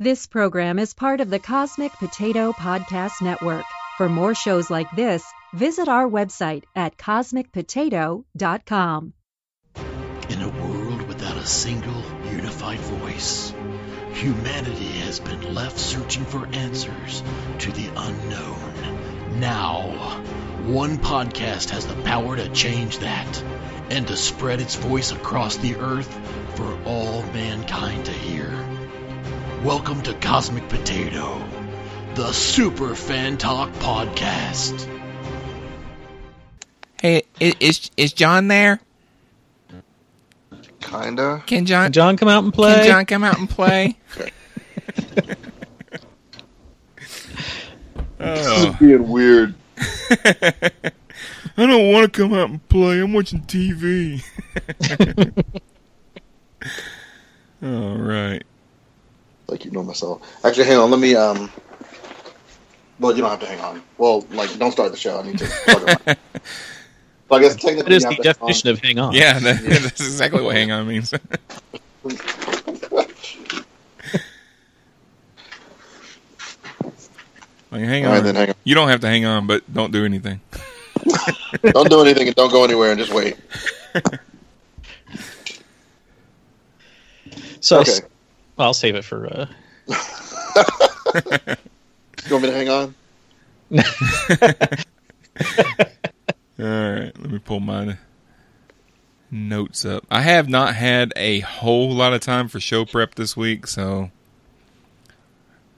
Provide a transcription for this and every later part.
This program is part of the Cosmic Potato Podcast Network. For more shows like this, visit our website at cosmicpotato.com. In a world without a single unified voice, humanity has been left searching for answers to the unknown. Now, one podcast has the power to change that and to spread its voice across the earth for all mankind to hear. Welcome to Cosmic Potato, the Super Fan Talk Podcast. Hey, is is John there? Kinda. Can John Can John come out and play? can John come out and play? Oh. This is being weird. I don't want to come out and play. I'm watching TV. All right. Like you know myself. Actually, hang on. Let me. Um. Well, you don't have to hang on. Well, like, don't start the show. I need to. Talk about it. so I guess technically, That is the have to hang definition of hang on. Yeah, that, that's exactly what hang on means. Like, hang All on. right, then hang on. You don't have to hang on, but don't do anything. Don't do anything and don't go anywhere and just wait. So Okay. S- I'll save it for. Uh, You want me to hang on? All right, let me pull my notes up. I have not had a whole lot of time for show prep this week, so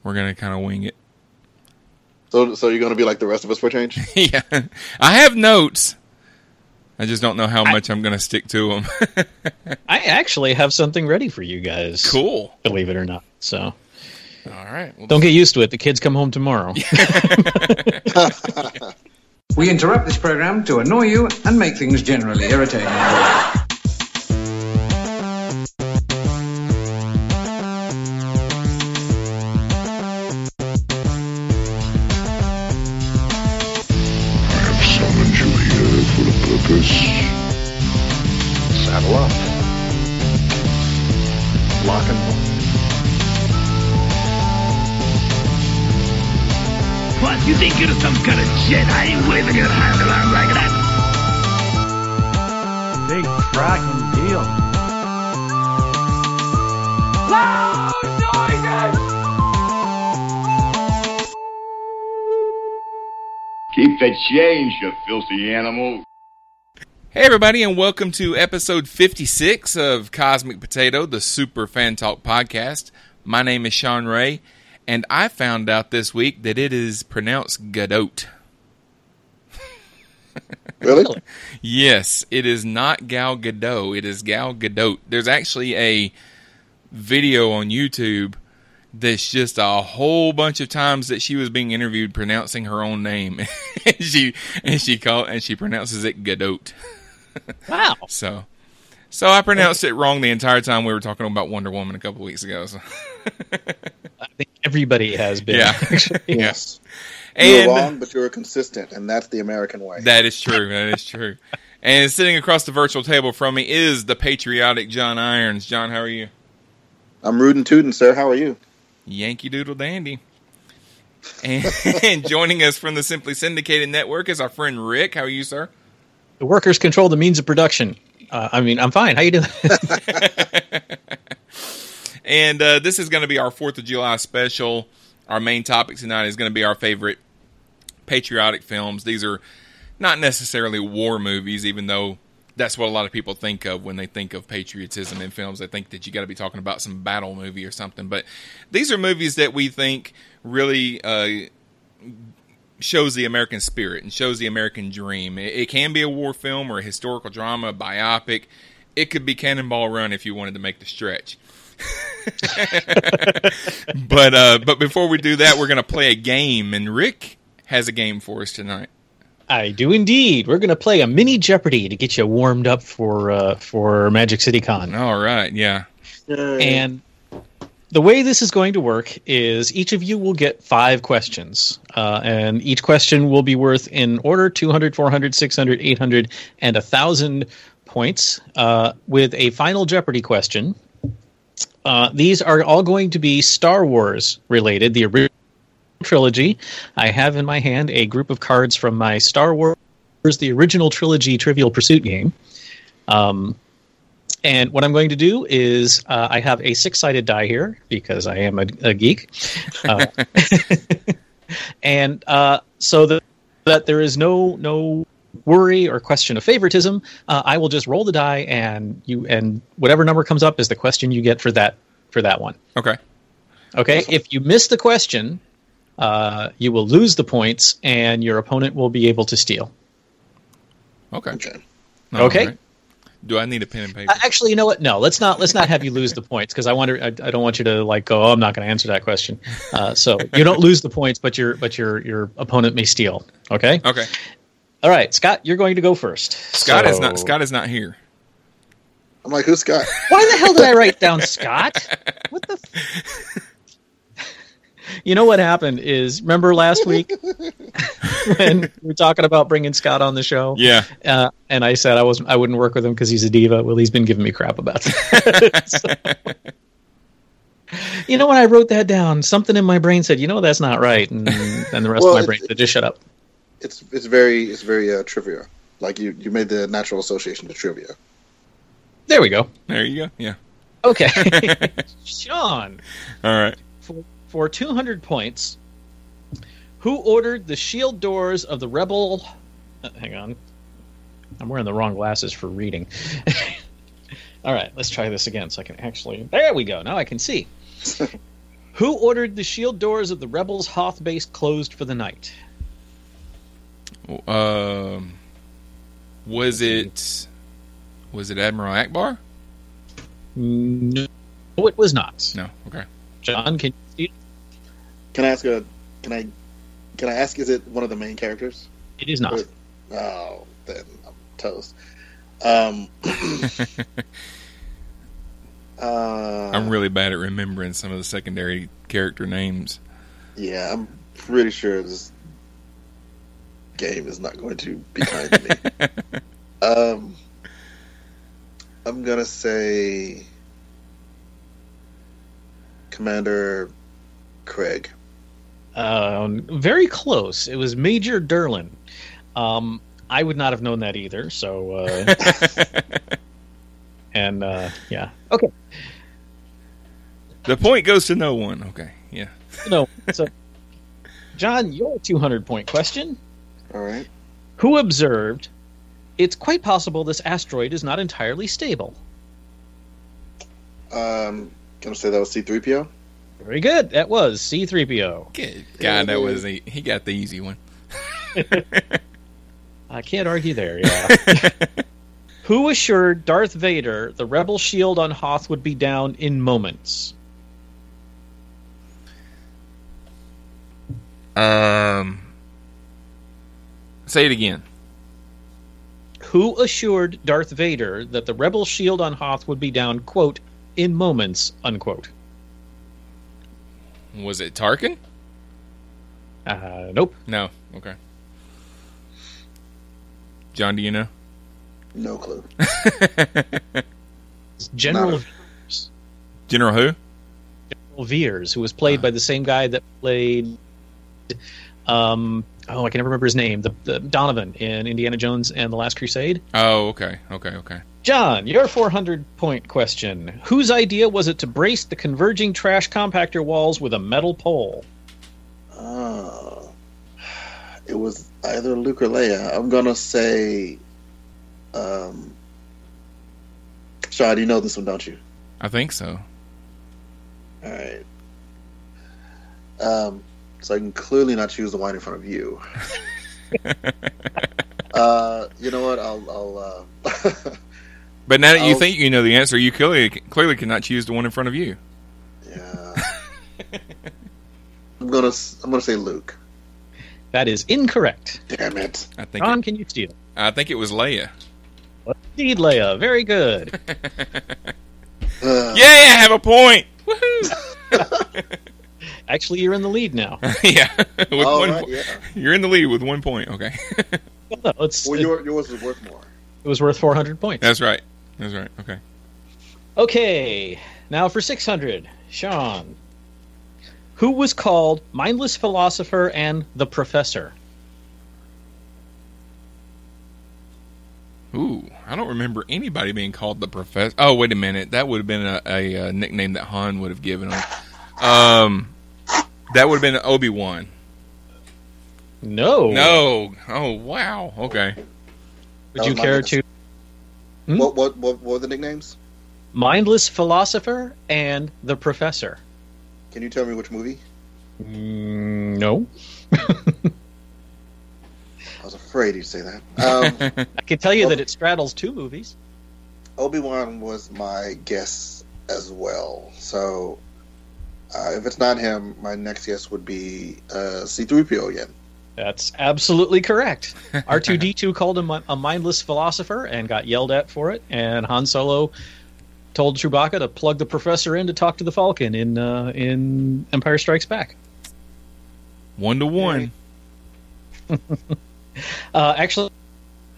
we're gonna kind of wing it. So, so you're going to be like the rest of us for change? yeah, I have notes. I just don't know how much I'm gonna stick to them. I actually have something ready for you guys. cool. Believe it or not. So All right. Well, don't get used to it. The kids come home tomorrow. We interrupt this program to annoy you and make things generally irritating. You think you're some kind of Jedi waving your hand around like that? big fracking deal. Loud noises! Keep the change, you filthy animal. Hey, everybody, and welcome to episode 56 of Cosmic Potato, the Super Fan Talk podcast. My name is Sean Ray, and I found out this week that it is pronounced Godot. Really? Yes, it is not Gal Gadot. It is Gal Gadot. There's actually a video on YouTube that's just a whole bunch of times that she was being interviewed pronouncing her own name. and she and she called and she pronounces it Gadot. wow. So so I pronounced it wrong the entire time we were talking about Wonder Woman a couple weeks ago. So. I think everybody has been. Yeah. Yes. And You're wrong, but you're consistent, and that's the American way. That is true. That is true. And sitting across the virtual table from me is the patriotic John Irons. John, how are you? I'm rootin' tootin', sir. How are you? Yankee Doodle Dandy. And, and joining us from the Simply Syndicated Network is our friend Rick. How are you, sir? The workers control the means of production. Uh, I mean, I'm fine. How you doing? And uh, this is going to be our 4th of July special. Our main topic tonight is going to be our favorite patriotic films. These are not necessarily war movies, even though that's what a lot of people think of when they think of patriotism in films. They think that you got to be talking about some battle movie or something. But these are movies that we think really uh, shows the American spirit and shows the American dream. It, it can be a war film or a historical drama, a biopic. It could be Cannonball Run if you wanted to make the stretch. but uh, but before we do that, we're going to play a game, and Rick has a game for us tonight. I do indeed. We're going to play a mini Jeopardy to get you warmed up for uh, for Magic City Con. All right, yeah. And the way this is going to work is each of you will get five questions. Uh, and each question will be worth, in order, 200, 400, 600, 800, and 1,000 points, uh, with a final Jeopardy question. Uh, these are all going to be Star Wars related. The original trilogy. I have in my hand a group of cards from my Star Wars, the original trilogy Trivial Pursuit game. Um, and what I'm going to do is uh, I have a six sided die here because I am a, a geek. Uh, and uh, so that, that there is no no worry or question of favoritism, uh, I will just roll the die and you and whatever number comes up is the question you get for that for that one. Okay. Okay. If you miss the question, uh, you will lose the points and your opponent will be able to steal. Okay. Okay. All Okay. right. Do I need a pen and paper? Uh, actually, you know what? No, let's not let's not have you lose the points because I wonder. I, I don't want you to like go. Oh, I'm not going to answer that question. Uh, so you don't lose the points, but your but your your opponent may steal. Okay. okay. All right, Scott, you're going to go first. Scott is not Scott is not here. I'm like, who's Scott? Why the hell did I write down Scott? What the? F- you know what happened is remember last week when we are talking about bringing Scott on the show. Yeah. Uh, and I said I was I wouldn't work with him because he's a diva. Well, he's been giving me crap about that. So- you know when I wrote that down, something in my brain said, "You know that's not right," and, and the rest Well, of my brain said, "Just shut up." It's it's very it's very uh, trivia. Like you you made the natural association to trivia. There we go. There you go. Yeah. Okay, Sean. All right. for, for 200 points, who ordered the shield doors of the rebel? Uh, hang on, I'm wearing the wrong glasses for reading. All right, let's try this again so I can actually. There we go. Now I can see. who ordered the shield doors of the rebels' Hoth base closed for the night? Um, was it was it Admiral Ackbar? No, it was not. No. Okay. John, can you? See? Can I ask a can I can I ask is it one of the main characters? It is not. Oh, then I'm toast. Um, uh, I'm really bad at remembering some of the secondary character names. yeah, I'm pretty sure this game is not going to be kind to me. um, I'm gonna say Commander Craig. Um, very close. It was Major Derlin. Um, I would not have known that either. So, uh, and uh, yeah, okay. The point goes to no one. Okay. Yeah. No, so John, your 200 point question: All right. Who observed? It's quite possible this asteroid is not entirely stable. Um, gonna say that was C3PO. Very good. That was C3PO. Good God, that was a, he got the easy one. I can't argue there. Yeah. Who assured Darth Vader the rebel shield on Hoth would be down in moments? Um, say it again. Who assured Darth Vader that the rebel shield on Hoth would be down, quote, in moments, unquote? Was it Tarkin? Uh, nope. No. Okay. John, do you know? No clue. General, No. Veers. General who? General Veers, who was played by the same guy that played, um, oh, I can never remember his name, the, the Donovan in Indiana Jones and the Last Crusade. Oh, okay. Okay. Okay. John, your 400 point question. Whose idea was it to brace the converging trash compactor walls with a metal pole? Oh, it was either Luke or Leia. I'm gonna say, um, Shad, you know this one, don't you? I think so. All right. Um, so I can clearly not choose the wine in front of you. uh, you know what? I'll, I'll. Uh, But now that you I'll- think you know the answer, you clearly clearly cannot choose the one in front of you. yeah. I'm gonna. s- I'm gonna say Luke. That is incorrect. Damn it. I think. John, It, can you steal? I think it was Leia. Indeed, Leia. Very good. Uh, Yeah, I have a point. Woohoo! Actually, you're in the lead now. yeah, with one. right, po- yeah. You're in the lead with one point. Okay, No, it's, Well, it, yours is worth more. it was worth 400 points. that's right. That's right. Okay. Okay. Now for 600, Sean. Who was called Mindless Philosopher and the Professor? Ooh, I don't remember anybody being called the professor. Oh, wait a minute. That would have been a, a, uh nickname that Han would have given him. Um, that would have been Obi Wan. No. No. Oh, wow. Okay. Would you care to? Hmm? What, what what what were the nicknames? Mindless Philosopher and the Professor. Can you tell me which movie? Mm, no. I was afraid you'd say that. Um, I can tell you that it straddles two movies. Obi Wan was my guess as well. So uh, if it's not him, my next guess would be uh, C-3PO again. That's absolutely correct. R2D2 called him a mindless philosopher and got yelled at for it, and Han Solo told Chewbacca to plug the professor in to talk to the Falcon in uh, in Empire Strikes Back. One to one. Uh, actually,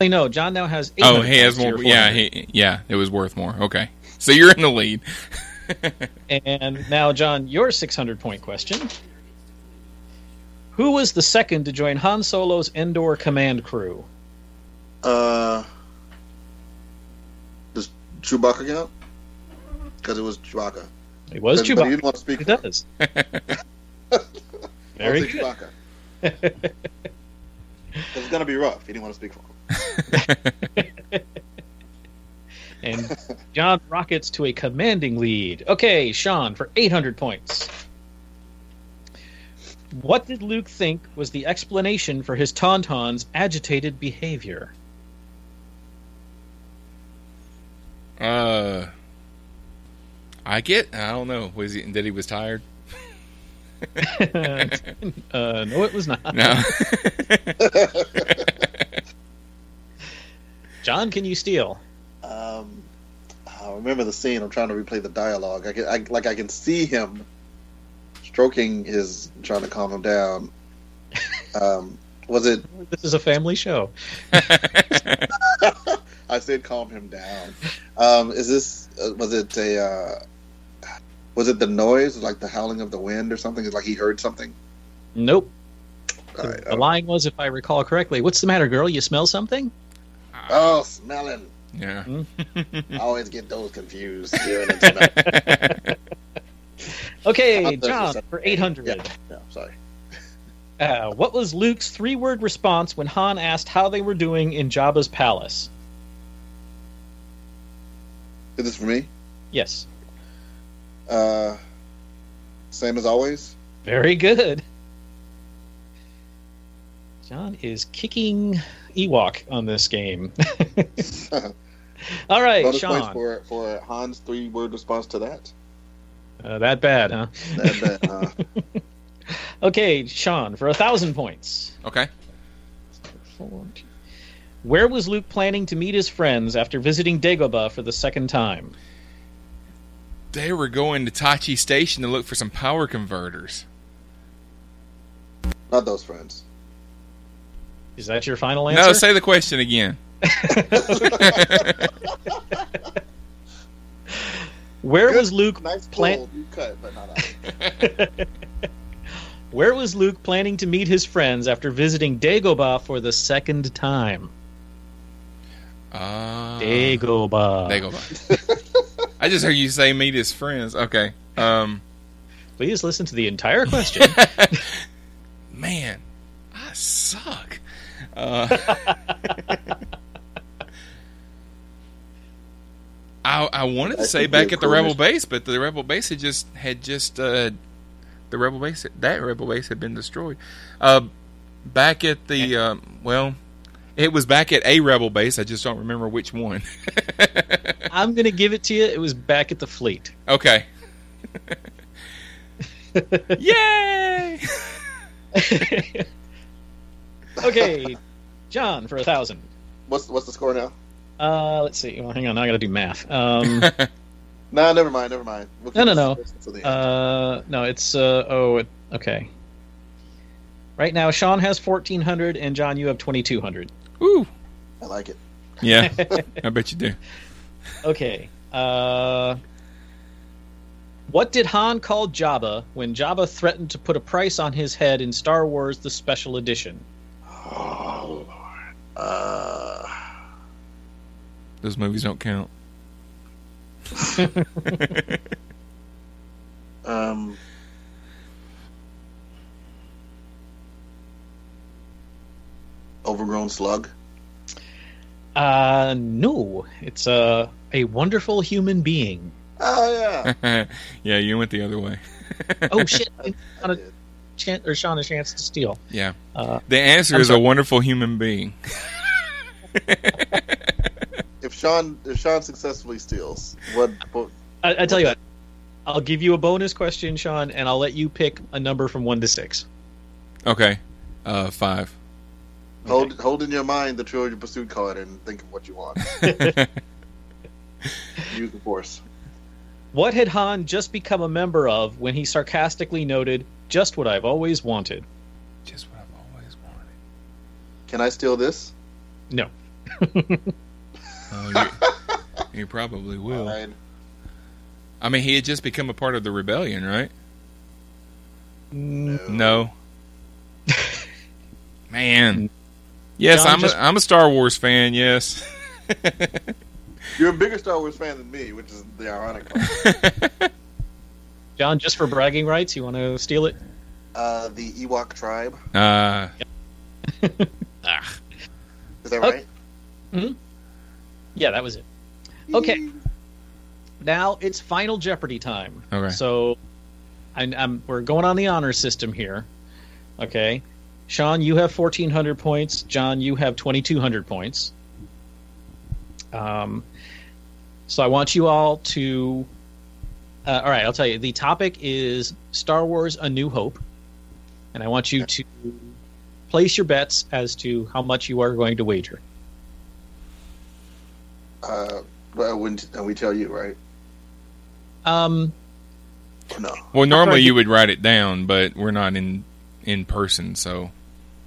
no. John now has. Oh, he has more. Yeah, he, yeah. It was worth more. Okay, so you're in the lead. And now, John, your 600 point question. Who was the second to join Han Solo's Endor command crew? Uh, does Chewbacca count? Because it was Chewbacca. It was but He didn't want to speak It does. Very good. Chewbacca. it's gonna be rough. He didn't want to speak for him. And John rockets to a commanding lead. Okay, Sean for 800 points. What did Luke think was the explanation for his Tauntaun's agitated behavior? Uh, I get. I don't know. Was he that he was tired? uh, no, it was not. No. John, can you steal? Um, I remember the scene. I'm trying to replay the dialogue. I can, I, like, I can see him stroking his, trying to calm him down. Um, was it? This is a family show. I said calm him down. Um, is this? Uh, was it a? Uh, was it the noise, like the howling of the wind or something? Is like he heard something. Nope. All right. The line was, if I recall correctly, "What's the matter, girl? You smell something?" Oh, smelling. yeah. I always get those confused. Hearing and smelling. Okay, John for 800. Yeah, yeah. Sorry. Uh, what was Luke's three-word response when Han asked how they were doing in Jabba's palace? Is this for me? Yes. Uh, same as always. Very good. John is kicking Ewok on this game. All right, Bonus points for for Han's three word response to that. Uh, that bad, huh? That, that, uh, Okay, Sean, for a thousand points. Okay. Where was Luke planning to meet his friends after visiting Dagobah for the second time? They were going to Tosche Station to look for some power converters. not those friends. Is that your final answer? No, say the question again. Where Good. was Luke Nice plan- You cut, but not out. Where was Luke planning to meet his friends after visiting Dagobah for the second time? Uh, Dagobah. Dagobah. I just heard you say meet his friends. Okay. Um, Please listen to the entire question. man, I suck. Uh, I I wanted to That say back at the Rebel base, but the Rebel base had just had just uh, the Rebel base that Rebel base had been destroyed. Uh, back at the um, well, it was back at a Rebel base. I just don't remember which one. I'm going to give it to you. It was back at the fleet. okay. Yay! okay, John for a thousand. What's what's the score now? Uh, let's see. Well, hang on. I got to do math. Um, Nah, never mind. Never mind. We'll No, keep no, this till uh, no, it's uh, oh, it, okay. Right now, Sean has fourteen hundred, and John, you have twenty two hundred. Woo! I like it. Yeah, I bet you do. Okay. Uh, What did Han call Jabba when Jabba threatened to put a price on his head in Star Wars: The Special Edition? Oh, Lord. Uh, Those movies don't count. um, overgrown slug. Uh, no, it's a a wonderful human being. Oh yeah. yeah, you went the other way. Oh shit! I I Sean a, did. chan- or Sean a chance to steal. Yeah. Uh, The answer I'm is a wonderful human being. If Sean if Sean successfully steals, what? what I, I tell you what, I'll give you a bonus question, Sean, and I'll let you pick a number from one to six. Okay. Uh, five. hold hold in your mind the Trilogy Pursuit card and think of what you want. Use the Force. What had Han just become a member of when he sarcastically noted, "Just what I've always wanted"? Just what I've always wanted. Can I steal this? No. Oh, you, you probably will. Fine. I mean, he had just become a part of the rebellion, right? Mm, No. Man. Yes, John I'm just- a, I'm a Star Wars fan. Yes. You're a bigger Star Wars fan than me, which is the ironic part. John, just for bragging rights, you want to steal it? Uh, the Ewok tribe. uh, Is that Okay. right? Yeah, that was it. Okay. Now it's Final Jeopardy time. Okay. So, I, I'm, we're going on the honor system here. Okay. Sean, you have 1,400 points. John, you have 2,200 points. Um, so I want you all to. Uh, all right, I'll tell you. The topic is Star Wars: A New Hope, and I want you to place your bets as to how much you are going to wager. Uh, but wouldn't and we tell you, right? Um, no. well, normally Right. you would write it down, but we're not in in person, so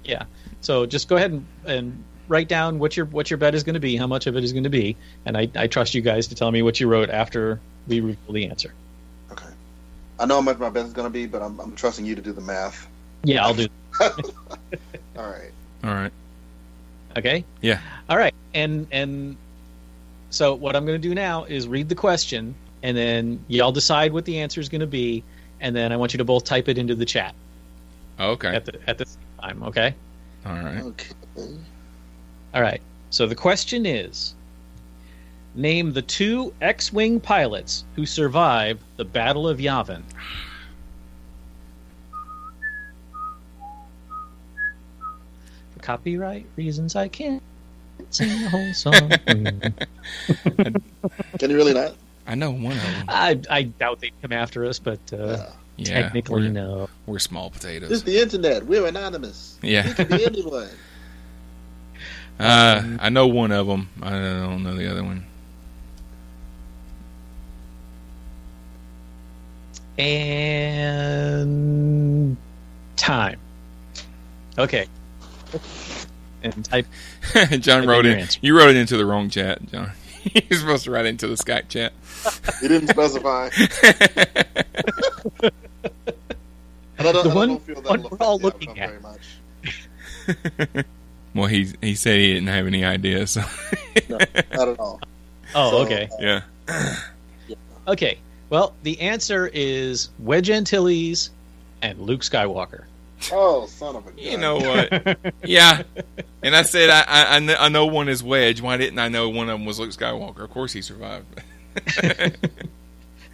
Yeah. So just go ahead and, and write down what your what your bet is going to be, how much of it is going to be, and I, I trust you guys to tell me what you wrote after we reveal the answer. Okay. I know how much my bet is going to be, but I'm, I'm trusting you to do the math. Yeah, I'll do. All right. all right. Okay. Yeah. All right. And and so what I'm going to do now is read the question, and then y'all decide what the answer is going to be, and then I want you to both type it into the chat Okay. at the at the same time. Okay. All right. Okay. All right. So the question is Name the two X Wing pilots who survived the Battle of Yavin. For copyright reasons, I can't sing the whole song. Can you really not? I know one of them. I, I doubt they'd come after us, but uh, Yeah. technically, we're, no. we're small potatoes. It's the internet. We're anonymous. Yeah. We can be anyone. Uh, I know one of them. I don't know the other one. And time. Okay. And type. John in wrote your it. You wrote it into the wrong chat, John. You're supposed to write it into the Skype chat. He didn't specify. And I don't, The I one- don't feel that'll one we're all looking at. very much. well, he he said he didn't have any idea, so No, not at all. Oh, So, okay. uh, yeah. Okay. Well, the answer is Wedge Antilles and Luke Skywalker. Oh, son of a gun. You know what? yeah. And I said I I, I know one is Wedge. Why didn't I know one of them was Luke Skywalker? Of course he survived.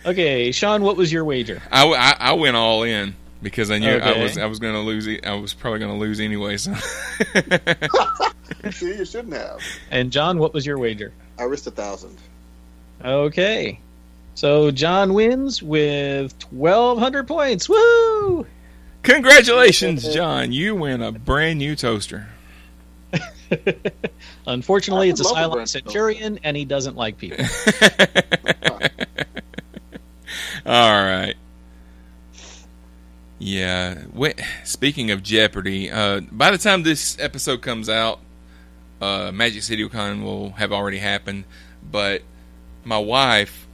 Okay, Sean, what was your wager? I I went all in because I knew I was I was going to lose. I was probably going to lose anyway. So See, you shouldn't have. And John, what was your wager? I risked a thousand. Okay. So John wins with 1,200 points. Woo! Congratulations, John! You win a brand new toaster. Unfortunately, it's a Cylon centurion, and he doesn't like people. All right. Yeah. Wait, speaking of Jeopardy, uh, by the time this episode comes out, uh, Magic City Con will have already happened. But my wife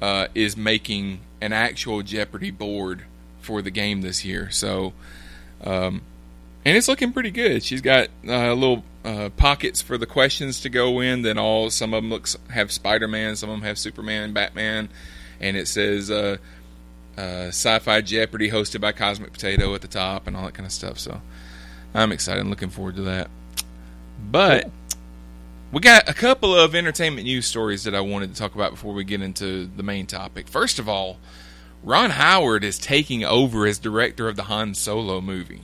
uh, is making an actual Jeopardy board for the game this year. So, um, and it's looking pretty good. She's got uh, little uh, pockets for the questions to go in. Then all some of them looks have Spider Man, some of them have Superman, Batman, and it says uh, uh, Sci-Fi Jeopardy hosted by Cosmic Potato at the top and all that kind of stuff. So I'm excited. I'm looking forward to that. But we got a couple of entertainment news stories that I wanted to talk about before we get into the main topic. First of all, Ron Howard is taking over as director of the Han Solo movie.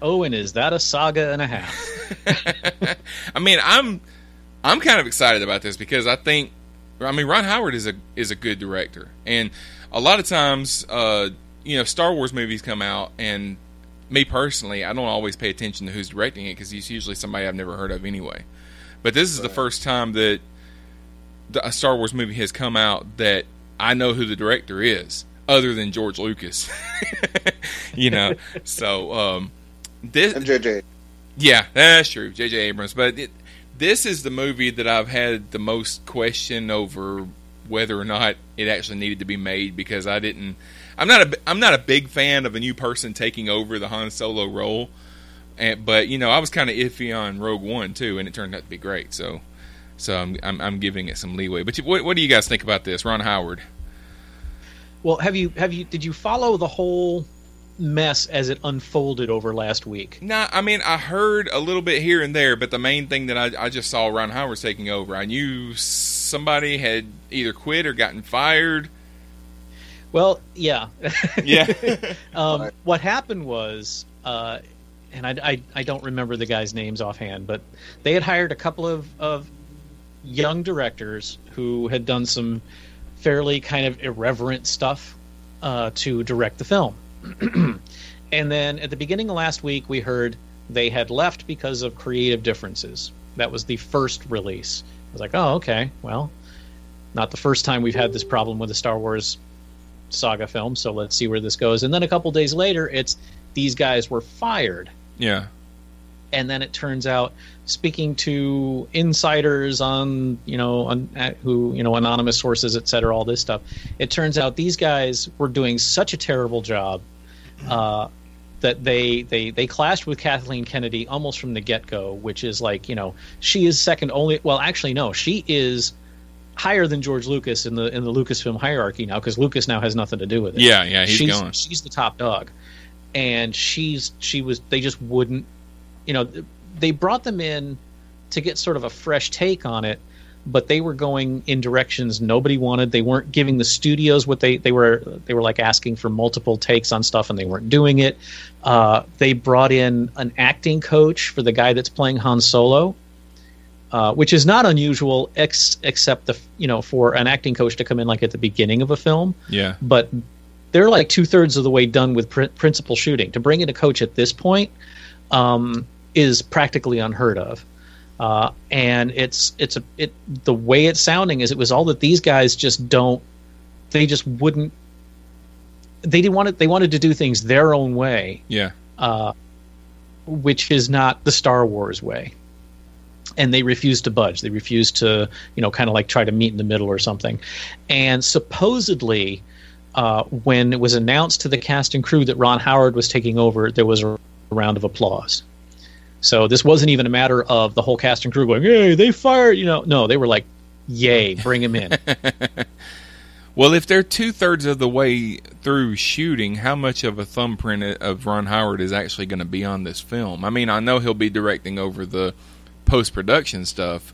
Oh, and is that a saga and a half? I mean, I'm I'm kind of excited about this because I think I mean Ron Howard is a is a good director, and a lot of times, uh, you know, Star Wars movies come out, and me personally, I don't always pay attention to who's directing it because he's usually somebody I've never heard of anyway. But this is the first time that a Star Wars movie has come out that I know who the director is, other than George Lucas. you know, so um, this And JJ. yeah, that's true, J.J. Abrams. But it, this is the movie that I've had the most question over whether or not it actually needed to be made because I didn't. I'm not a I'm not a big fan of a new person taking over the Han Solo role, and, but you know I was kind of iffy on Rogue One too, and it turned out to be great. So, so I'm I'm, I'm giving it some leeway. But what what do you guys think about this, Ron Howard? well, have you have you did you follow the whole mess as it unfolded over last week? Nah, I mean I heard a little bit here and there, but the main thing that I, I just saw Ron Howard taking over. I knew somebody had either quit or gotten fired. Well, yeah. Yeah. um, what happened was, uh, and I, I, I don't remember the guys' names offhand, but they had hired a couple of, of young directors who had done some fairly kind of irreverent stuff uh, to direct the film. and then at the beginning of last week, we heard they had left because of creative differences. That was the first release. I was like, oh, okay, well, not the first time we've had this problem with a Star Wars saga film, so let's see where this goes. And then a couple days later, it's these guys were fired. yeah. And then it turns out, speaking to insiders on, you know, on, at- who, you know, anonymous sources, et cetera, all this stuff, it turns out these guys were doing such a terrible job uh, that they, they, they clashed with Kathleen Kennedy almost from the get go, which is like, you know, she is second only. Well, actually, no, she is higher than George Lucas in the in the Lucasfilm hierarchy now because Lucas now has nothing to do with it. Yeah, yeah, he's she's, gone. She's the top dog, and she's she was. They just wouldn't, you know, they brought them in to get sort of a fresh take on it, but they were going in directions nobody wanted. They weren't giving the studios what they they were they were like asking for multiple takes on stuff, and they weren't doing it. Uh, they brought in an acting coach for the guy that's playing Han Solo. Uh, which is not unusual, ex- except the you know for an acting coach to come in like at the beginning of a film Yeah. but they're like two thirds of the way done with pr- principal shooting. To bring in a coach at this point um, is practically unheard of. Uh, and it's it's a it the way it's sounding is it was all that these guys just don't they just wouldn't they didn't want it they wanted to do things their own way Yeah. uh, which is not the Star Wars way. And they refused to budge. They refused to, you know, kind of like try to meet in the middle or something. And supposedly, uh, when it was announced to the cast and crew that Ron Howard was taking over, there was a round of applause. So this wasn't even a matter of the whole cast and crew going, "Hey, they fired," you know. No, they were like, "Yay, bring him in." Well, if they're two thirds of the way through shooting, how much of a thumbprint of Ron Howard is actually going to be on this film? I mean, I know he'll be directing over the post production stuff,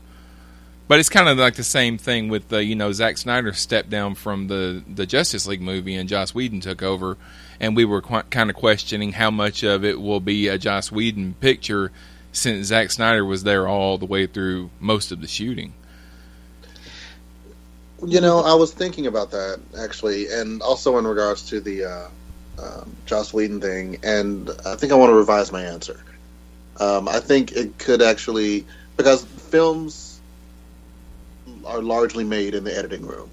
but it's kind of like the same thing with the you know Zack Snyder stepped down from the the Justice League movie and Joss Whedon took over, and we were kind of questioning how much of it will be a Joss Whedon picture since Zack Snyder was there all the way through most of the shooting. You know, I was thinking about that actually, and also in regards to the uh, um, Joss Whedon thing, and I think I want to revise my answer. Um, I think it could actually because films are largely made in the editing room,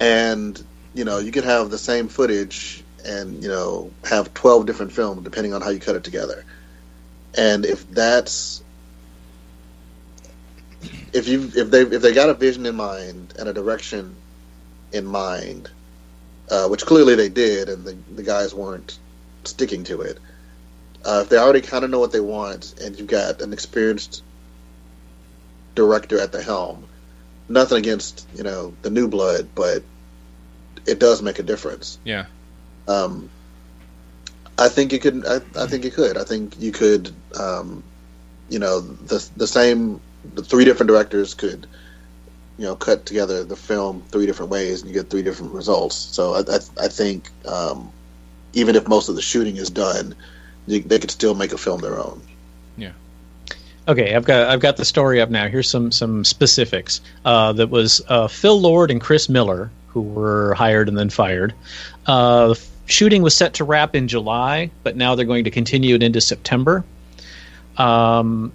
and you know you could have the same footage and you know have twelve different films depending on how you cut it together, and if that's if you if they if they got a vision in mind and a direction in mind uh, which clearly they did, and the the guys weren't sticking to it. Uh, if they already kind of know what they want, and you've got an experienced director at the helm, nothing against you know the new blood, but it does make a difference. Yeah. Um, I think you could. I, I think you could. I think you could. Um, you know, the the same. The three different directors could, you know, cut together the film three different ways, and you get three different results. So I I, I think um, even if most of the shooting is done, you, they could still make a film their own. Okay, I've got I've got the story up now. Here's some some specifics. Uh, that was uh, Phil Lord and Chris Miller who were hired and then fired. Uh, shooting was set to wrap in July, but now they're going to continue it into September. Um,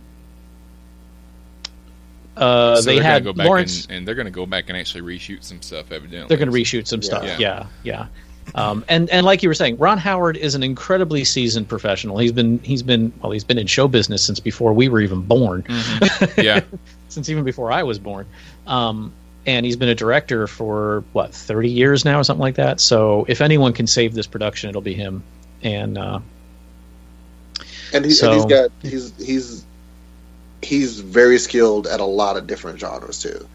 uh, so they they're had gonna go back Lawrence. and, and they're going to go back and actually reshoot some stuff. Evidently, They're going to reshoot some Yeah. stuff. Yeah. Yeah, yeah. Um, and and like you were saying, Ron Howard is an incredibly seasoned professional. He's been he's been well, he's been in show business since before we were even born. Mm-hmm. Yeah, since even before I was born. Um, and he's been a director for what thirty years now, or something like that. So if anyone can save this production, it'll be him. And uh, And, he, So- and he's got he's he's he's very skilled at a lot of different genres too,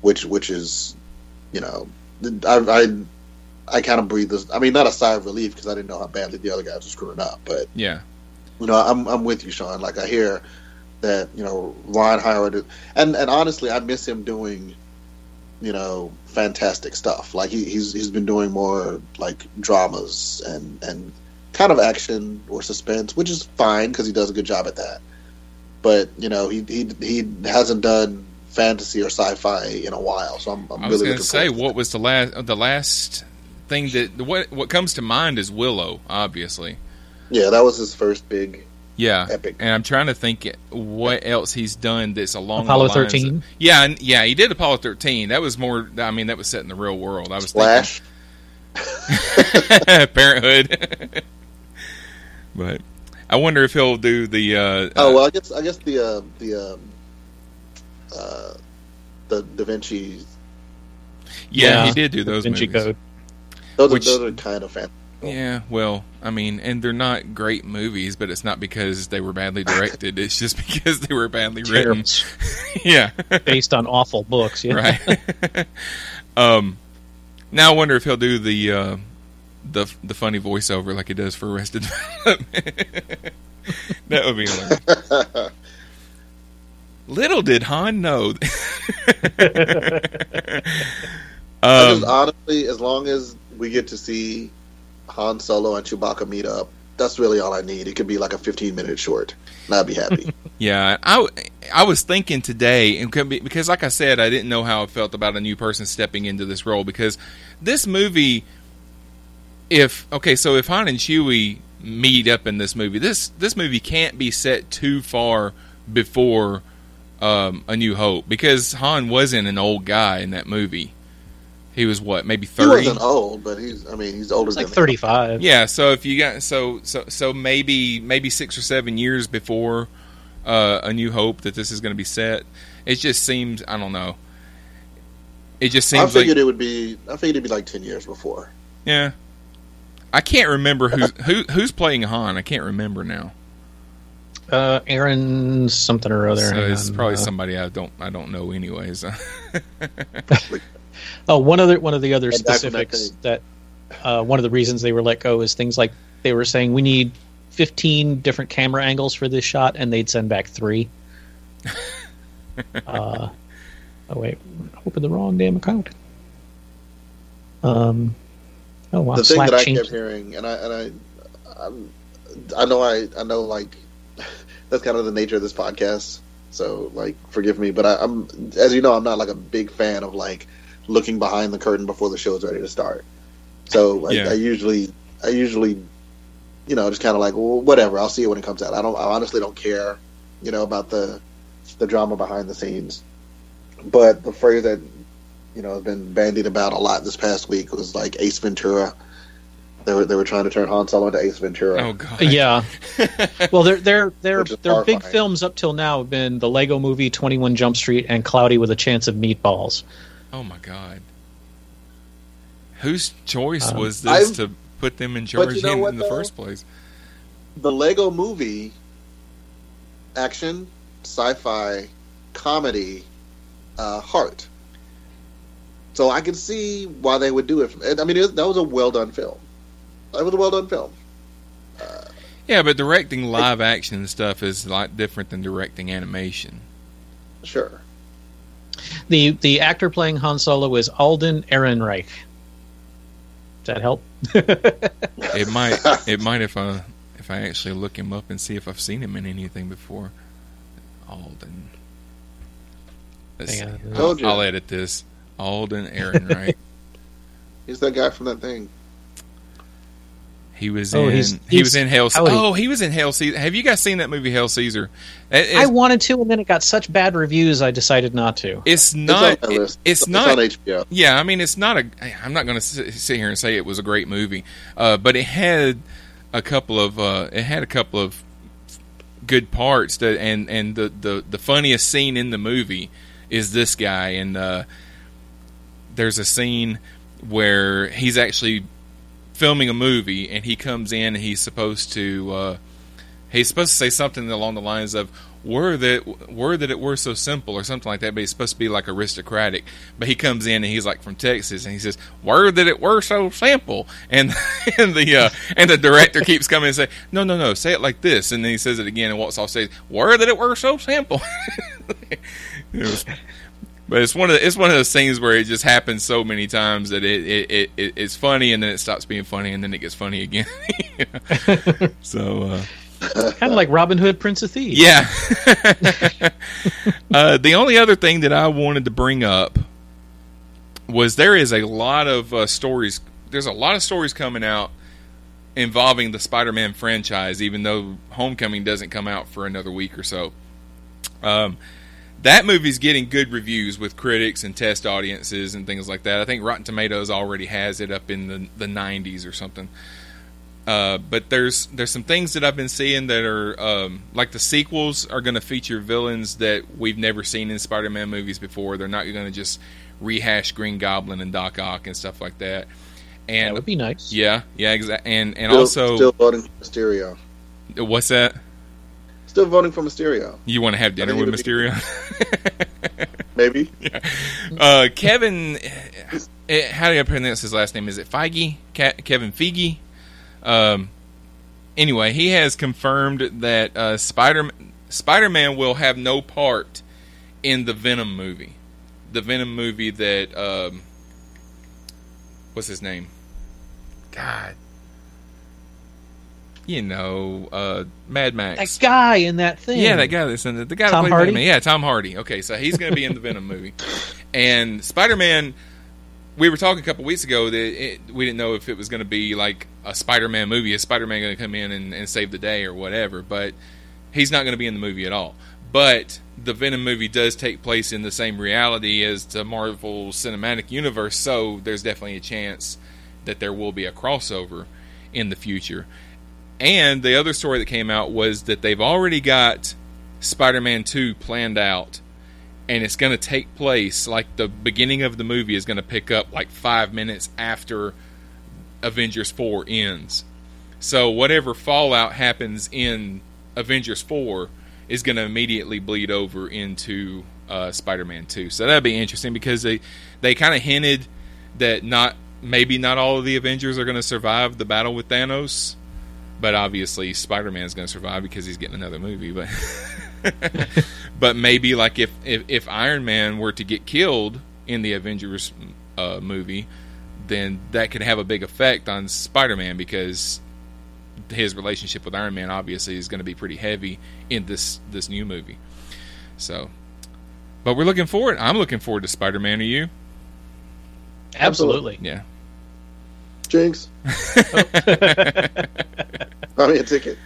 which which is, you know, I I, I kind of breathe this. I mean, not a sigh of relief because I didn't know how badly the other guys were screwing up, but yeah, you know, I'm I'm with you, Sean. Like I hear that you know Ron Howard, and and honestly, I miss him doing, you know, fantastic stuff. Like he, he's he's been doing more like dramas and and kind of action or suspense, which is fine because he does a good job at that. But you know, he he he hasn't done fantasy or sci-fi in a while, so I'm, I'm I was really going to say, what was the last the last thing that what what comes to mind is Willow, obviously. Yeah, that was his first big. Yeah, Epic. and I'm trying to think what else he's done that's along Apollo the lines 13? of- yeah, and, yeah, he did Apollo 13. That was more. I mean, that was set in the real world. I was Flash. thinking Parenthood, but I wonder if he'll do the. Uh, Oh uh, well, I guess I guess the uh, the um, uh, the Da Vinci yeah, Yeah. he did do those Vinci movies. Code. Those Which- are those are kind of fan. Yeah, well, I mean, and they're not great movies, but it's not because they were badly directed. it's just because they were badly written. yeah, based on awful books. Yeah. right. um, now I wonder if he'll do the uh, the the funny voiceover like he does for Arrested Development. that would be hilarious. Little did Han know. I um, just honestly, as long as we get to see Han Solo and Chewbacca meet up, that's really all I need. It could be like a 15 minute short, and I'd be happy. Yeah, I, I was thinking today, and be- because like I said, I didn't know how I felt about a new person stepping into this role because this movie, if okay, so if Han and Chewie meet up in this movie, this this movie can't be set too far before um, A New Hope because Han wasn't an old guy in that movie. He was what, maybe thirty? he thirty? wasn't old, but he's I mean he's older It's like than me. thirty-five. Yeah, so if you got so so so maybe maybe six or seven years before uh, a New Hope that this is going to be set, it just seems I don't know. It just seems I figured it would be. I figured it'd be like 10 years before. yeah. I can't remember who's who who's playing Han. I can't remember now. Uh, Aaron something or other. So it's on. probably Uh, somebody I don't I don't know anyways. Oh, one other one of the other And back that specifics that uh, one of the reasons they were let go is things like they were saying we need 15 different camera angles for this shot, and they'd send back three. uh, oh wait, open the wrong damn account. Um, oh wow, the thing Slack that I changed. kept hearing, and I and I, I'm, I know I I know like that's kind of the nature of this podcast. So like, forgive me, but I, I'm as you know, I'm not like a big fan of like looking behind the curtain before the show is ready to start. So like, Yeah. I usually I usually you know just kind of like well whatever I'll see it when it comes out. I don't I honestly don't care you know about the the drama behind the scenes. But the phrase that you know has been bandied about a lot this past week was like Ace Ventura. They were they were trying to turn Han Solo into Ace Ventura. oh god. Yeah. well, their their their their big films up till now have been the Lego Movie, Twenty One Jump Street, and Cloudy with a Chance of Meatballs. Oh my god. Whose choice Um, was this I've- to put them in charge you know in, what, in the though? first place? the Lego movie, action, sci-fi, comedy, uh, heart. So I can see why they would do it. I mean, it, that was a well done film. That was a well done film. Yeah, but directing live action stuff is a lot different than directing animation. Sure. The the actor playing Han Solo is Alden Ehrenreich. Does that help? It might it might if I if I actually look him up and see if I've seen him in anything before. Alden. Hang on. I'll, I'll edit this. Alden Aaron, right? He's that guy from that thing. He was Oh, in. he's- he was in Hell. how Oh, he was in Hail Caesar. Have you guys seen that movie Hail Caesar? It- I wanted to, and then it got such bad reviews, I decided not to. it's not. it's on it- it's It's not. on HBO. Yeah, I mean, it's not a. I'm not going to sit here and say it was a great movie, uh, but it had a couple of. Uh, it had a couple of good parts that, and and the, the the funniest scene in the movie is this guy, and uh, there's a scene where he's actually filming a movie, and he comes in, and he's supposed to. Uh, he's supposed to say something along the lines of were that were that it were so simple or something like that but he's supposed to be like aristocratic but he comes in and he's like from texas and he says were that it were so simple and and the uh, and the director keeps coming and say no no no say it like this and then he says it again and walks off stage were that it were so simple It was- but it's one of the, it's one of those things where it just happens so many times that it, it, it, it it's funny and then it stops being funny and then it gets funny again so uh kind of like Robin Hood, Prince of Thieves. yeah. uh, the only other thing that I wanted to bring up was there is a lot of uh, stories. There's a lot of stories coming out involving the Spider-Man franchise, even though Homecoming doesn't come out for another week or so. Um, that movie's getting good reviews with critics and test audiences and things like that. I think Rotten Tomatoes already has it up in the the 90s or something. Uh, but there's there's some things that I've been seeing that are um, like the sequels are going to feature villains that we've never seen in Spider-Man movies before. They're not going to just rehash Green Goblin and Doc Ock and stuff like that. And That would be nice. yeah, yeah, exactly. And and Still, also, still voting for Mysterio. what's that? Still voting for Mysterio. You want to have dinner with Mysterio? Maybe. uh, Kevin, eh, how do I pronounce his last name? Is it Feige? Ke- Kevin Feige? Um, anyway, he has confirmed that uh, Spider Spider Man will have no part in the Venom movie. The Venom movie that um, what's his name? God, you know, uh, Mad Max. That guy in that thing. Yeah, that guy that's in it. The guy that played Hardy? Venom. Yeah, Tom Hardy. Okay, so he's going to be in the Venom movie. And Spider Man, we were talking a couple weeks ago that it, we didn't know if it was going to be like a Spider Man movie. Is Spider Man going to come in and, and save the day or whatever? But he's not going to be in the movie at all. But the Venom movie does take place in the same reality as the Marvel Cinematic Universe, so there's definitely a chance that there will be a crossover in the future. And the other story that came out was that they've already got Spider Man 2 planned out. And it's going to take place, like the beginning of the movie is going to pick up like five minutes after Avengers 4 ends. So whatever fallout happens in Avengers 4 is going to immediately bleed over into uh, Spider Man 2. So that'd be interesting because they, they kind of hinted that not maybe not all of the Avengers are going to survive the battle with Thanos but obviously Spider-Man is going to survive because he's getting another movie. But but maybe like if, if if Iron Man were to get killed in the Avengers uh, movie, then that could have a big effect on Spider-Man because his relationship with Iron Man obviously is going to be pretty heavy in this this new movie. So, but we're looking forward. I'm looking forward to Spider-Man. Are you? Absolutely. Yeah. Jinx. Buy me a ticket.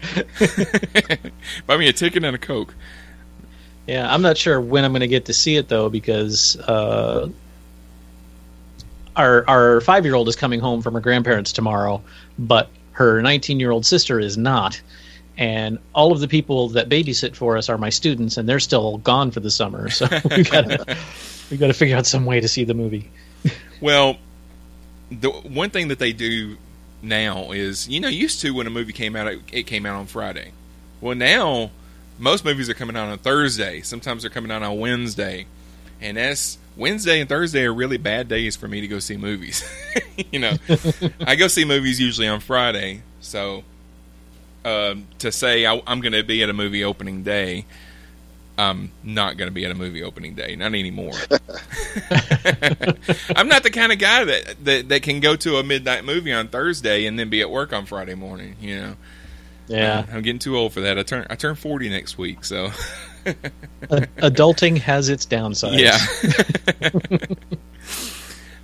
Buy me a ticket and a coke. Yeah, I'm not sure when I'm going to get to see it though because uh, our our five year old is coming home from her grandparents tomorrow, but her 19 year old sister is not. And all of the people that babysit for us are my students, and they're still gone for the summer. So we got to we got to figure out some way to see the movie. Well, the one thing that they do now is you know used to when a movie came out it, it came out on Friday. Well, now most movies are coming out on Thursday. Sometimes they're coming out on Wednesday, and that's Wednesday and Thursday are really bad days for me to go see movies. you know, I go see movies usually on Friday, so um, to say I, I'm going to be at a movie opening day. I'm not going to be at a movie opening day, not anymore. I'm not the kind of guy that, that that can go to a midnight movie on Thursday and then be at work on Friday morning. You know, Yeah. I'm getting too old for that. I turn I turn 40 next week, so Adulting has its downsides. yeah.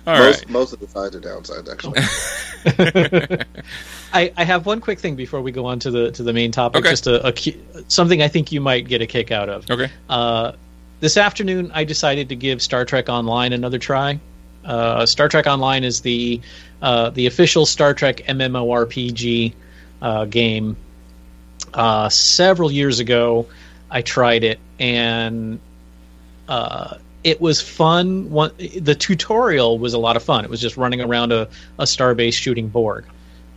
All most right. most of the sides are downsides actually. I, I have one quick thing before we go on to the to the main topic. Okay. Just a, a something I think you might get a kick out of. Okay. Uh, this afternoon, I decided to give Star Trek Online another try. Uh, Star Trek Online is the uh, the official Star Trek MMORPG uh, game. Uh, several years ago, I tried it, and uh, it was fun. One, the tutorial was a lot of fun. It was just running around a, a starbase shooting Borg.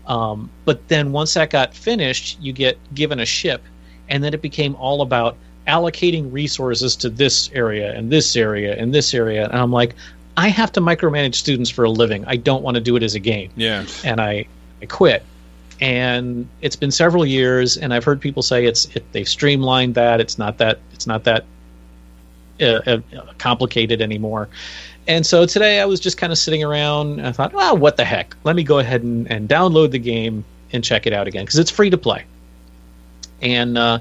Um, but then once that got finished, you get given a ship, and then it became all about allocating resources to this area and this area and this area. And I'm like, I have to micromanage students for a living. I don't want to do it as a game Yeah. and I, I quit. And it's been several years, and I've heard people say it's it, they've streamlined that. It's not that it's not that uh, uh, complicated anymore. And so today I was just kind of sitting around. I thought, well, what the heck? Let me go ahead and, and download the game and check it out again because it's free to play. And uh,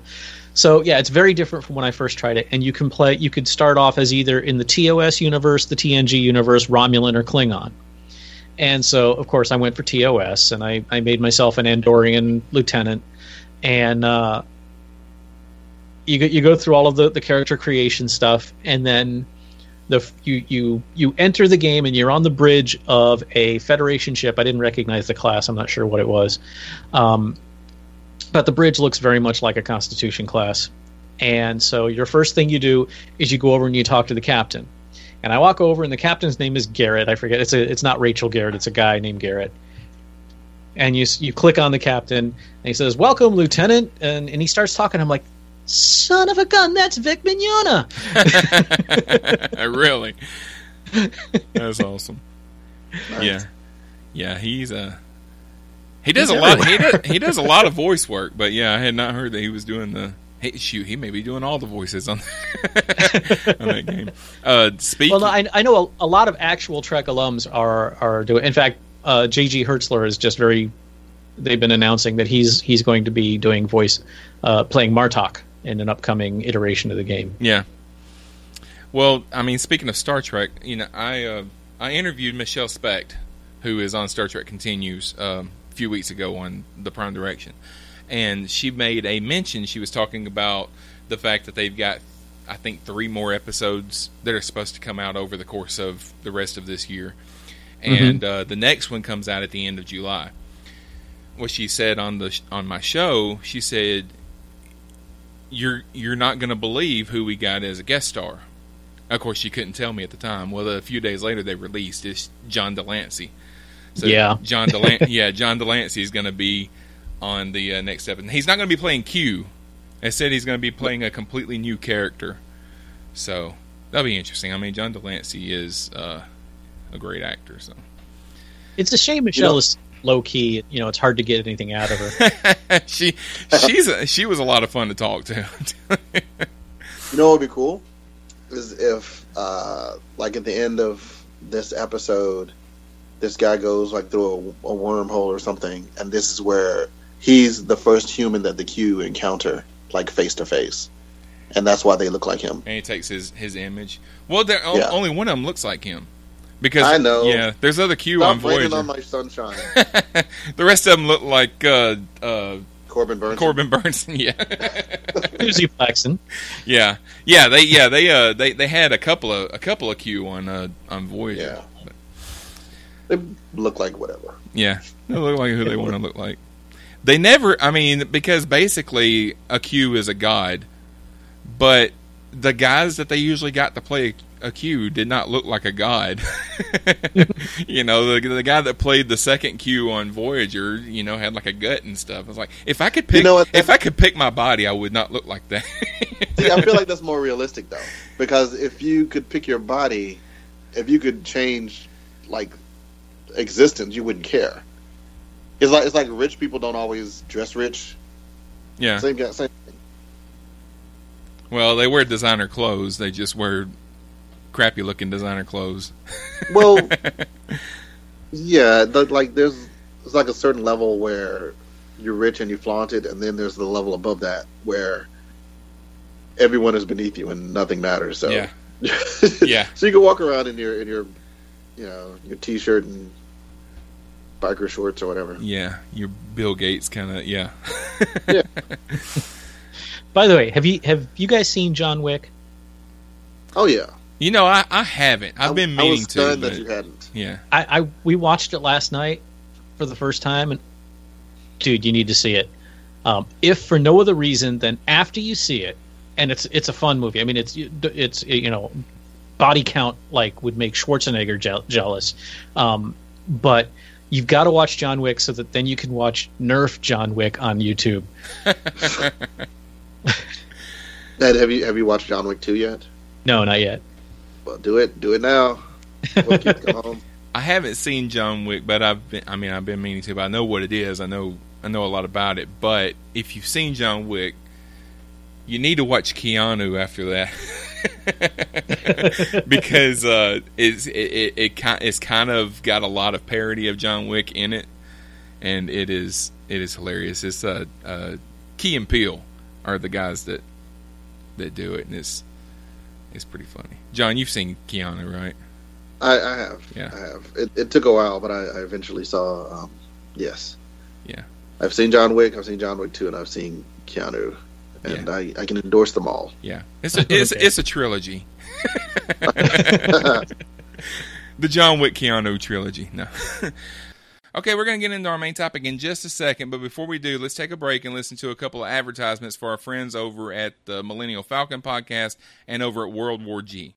so yeah, it's very different from when I first tried it. And you can play. You could start off as either in the TOS universe, the TNG universe, Romulan, or Klingon. And so, of course, I went for TOS, and I, I made myself an Andorian lieutenant. And uh, you go, you go through all of the, the character creation stuff, and then the you you you enter the game, and you're on the bridge of a Federation ship. I didn't recognize the class. I'm not sure what it was, um, but the bridge looks very much like a Constitution class. And so, your first thing you do is you go over and you talk to the captain. And I walk over, and the captain's name is Garrett. I forget. It's a. It's not Rachel Garrett. It's a guy named Garrett. And you you click on the captain, and he says, "Welcome, Lieutenant." And and he starts talking. I'm like, "Son of a gun, that's Vic Mignogna." really? That's awesome. Nice. Yeah. Yeah, he's uh he does He's a lot he does, he does a lot of voice work, but yeah, I had not heard that he was doing the hey, shoot, he may be doing all the voices on, on that game. Uh speaking Well, no, I, I know a, a lot of actual Trek alums are are doing. In fact, uh, J.G. Hertzler is just very. They've been announcing that he's he's going to be doing voice, uh, playing Martok in an upcoming iteration of the game. Yeah. Well, I mean, speaking of Star Trek, you know, I uh, I interviewed Michelle Specht, who is on Star Trek Continues, um, a few weeks ago on the Prime Direction, and she made a mention. She was talking about the fact that they've got, I think, three more episodes that are supposed to come out over the course of the rest of this year, and uh, the next one comes out at the end of July. What she said on the on my show, she said, "You're you're not going to believe who we got as a guest star." Of course, you couldn't tell me at the time. Well, a few days later, they released it's John de Lancie. So Yeah. John Delan- yeah, John de Lancie is going to be on the uh, next episode. He's not going to be playing Q. I said he's going to be playing a completely new character. So that'll be interesting. I mean, John de Lancie is uh, a great actor. So It's a shame Michelle know- is low key. You know, it's hard to get anything out of her. she she's a, she was a lot of fun to talk to. You know what would be cool is if, uh, like at the end of this episode, this guy goes like through a, a wormhole or something, and this is where he's the first human that the Q encounter, like face to face, and that's why they look like him. and he takes his his image. Well, there Yeah. only one of them looks like him. Because I know. Yeah, there's other Q Stop on raining Voyager. on my sunshine, the rest of them look like uh, uh, Corbin Burns. Corbin Bernsen. Yeah, Suzie Plakson. yeah, yeah. They yeah they uh they, they had a couple of a couple of Q on uh on Voyager. Yeah, they look like whatever. Yeah, they look like who they want to look like. They never. I mean, because basically a Q is a god, but the guys that they usually got to play a Q did not look like a god. you know, the the guy that played the second Q on Voyager, you know, had like a gut and stuff. I was like, if I could pick, know what, if I could pick my body, I would not look like that. See, I feel like that's more realistic though, because if you could pick your body, if you could change like existence, you wouldn't care. It's like it's like rich people don't always dress rich. yeah. Same guy, same. Well, they wear designer clothes. They just wear crappy looking designer clothes. Well, yeah, the, like there's it's like a certain level where you're rich and you flaunt it, and then there's the level above that where everyone is beneath you and nothing matters. So Yeah. Yeah. so you can walk around in your in your you know your t-shirt and biker shorts or whatever. Yeah, your Bill Gates kind of yeah. Yeah. By the way, have you have you guys seen John Wick? Oh yeah, You know, I, I haven't. I've been I, I meaning was to. stunned but- that you hadn't. yeah. I, I we watched it last night for the first time, and dude, you need to see it. Um, if for no other reason than after you see it, and it's it's a fun movie. I mean, it's it's you know, body count like would make Schwarzenegger je- jealous, um, but you've got to watch John Wick so that then you can watch Nerf John Wick on YouTube. Ed, have you have you watched John Wick two yet? No, not yet. Well, do it, do it now. I haven't seen John Wick, but I've been. I mean, I've been meaning to. But I know what it is. I know. I know a lot about it. But if you've seen John Wick, you need to watch Keanu after that, because uh, it's it, it, it, it's kind of got a lot of parody of John Wick in it, and it is it is hilarious. It's uh, uh Key and Peele are the guys that that do it, and it's it's pretty funny. John, you've seen Keanu, right? I, I have. Yeah. I have. It, it took a while, but I, I eventually saw. Um, yes. Yeah. I've seen John Wick. I've seen John Wick two, and I've seen Keanu, and I, I can endorse them all. Yeah, it's a it's, Okay. it's a trilogy. the John Wick Keanu trilogy. No. okay, we're going to get into our main topic in just a second, but before we do, let's take a break and listen to a couple of advertisements for our friends over at the Millennial Falcon podcast and over at World War G.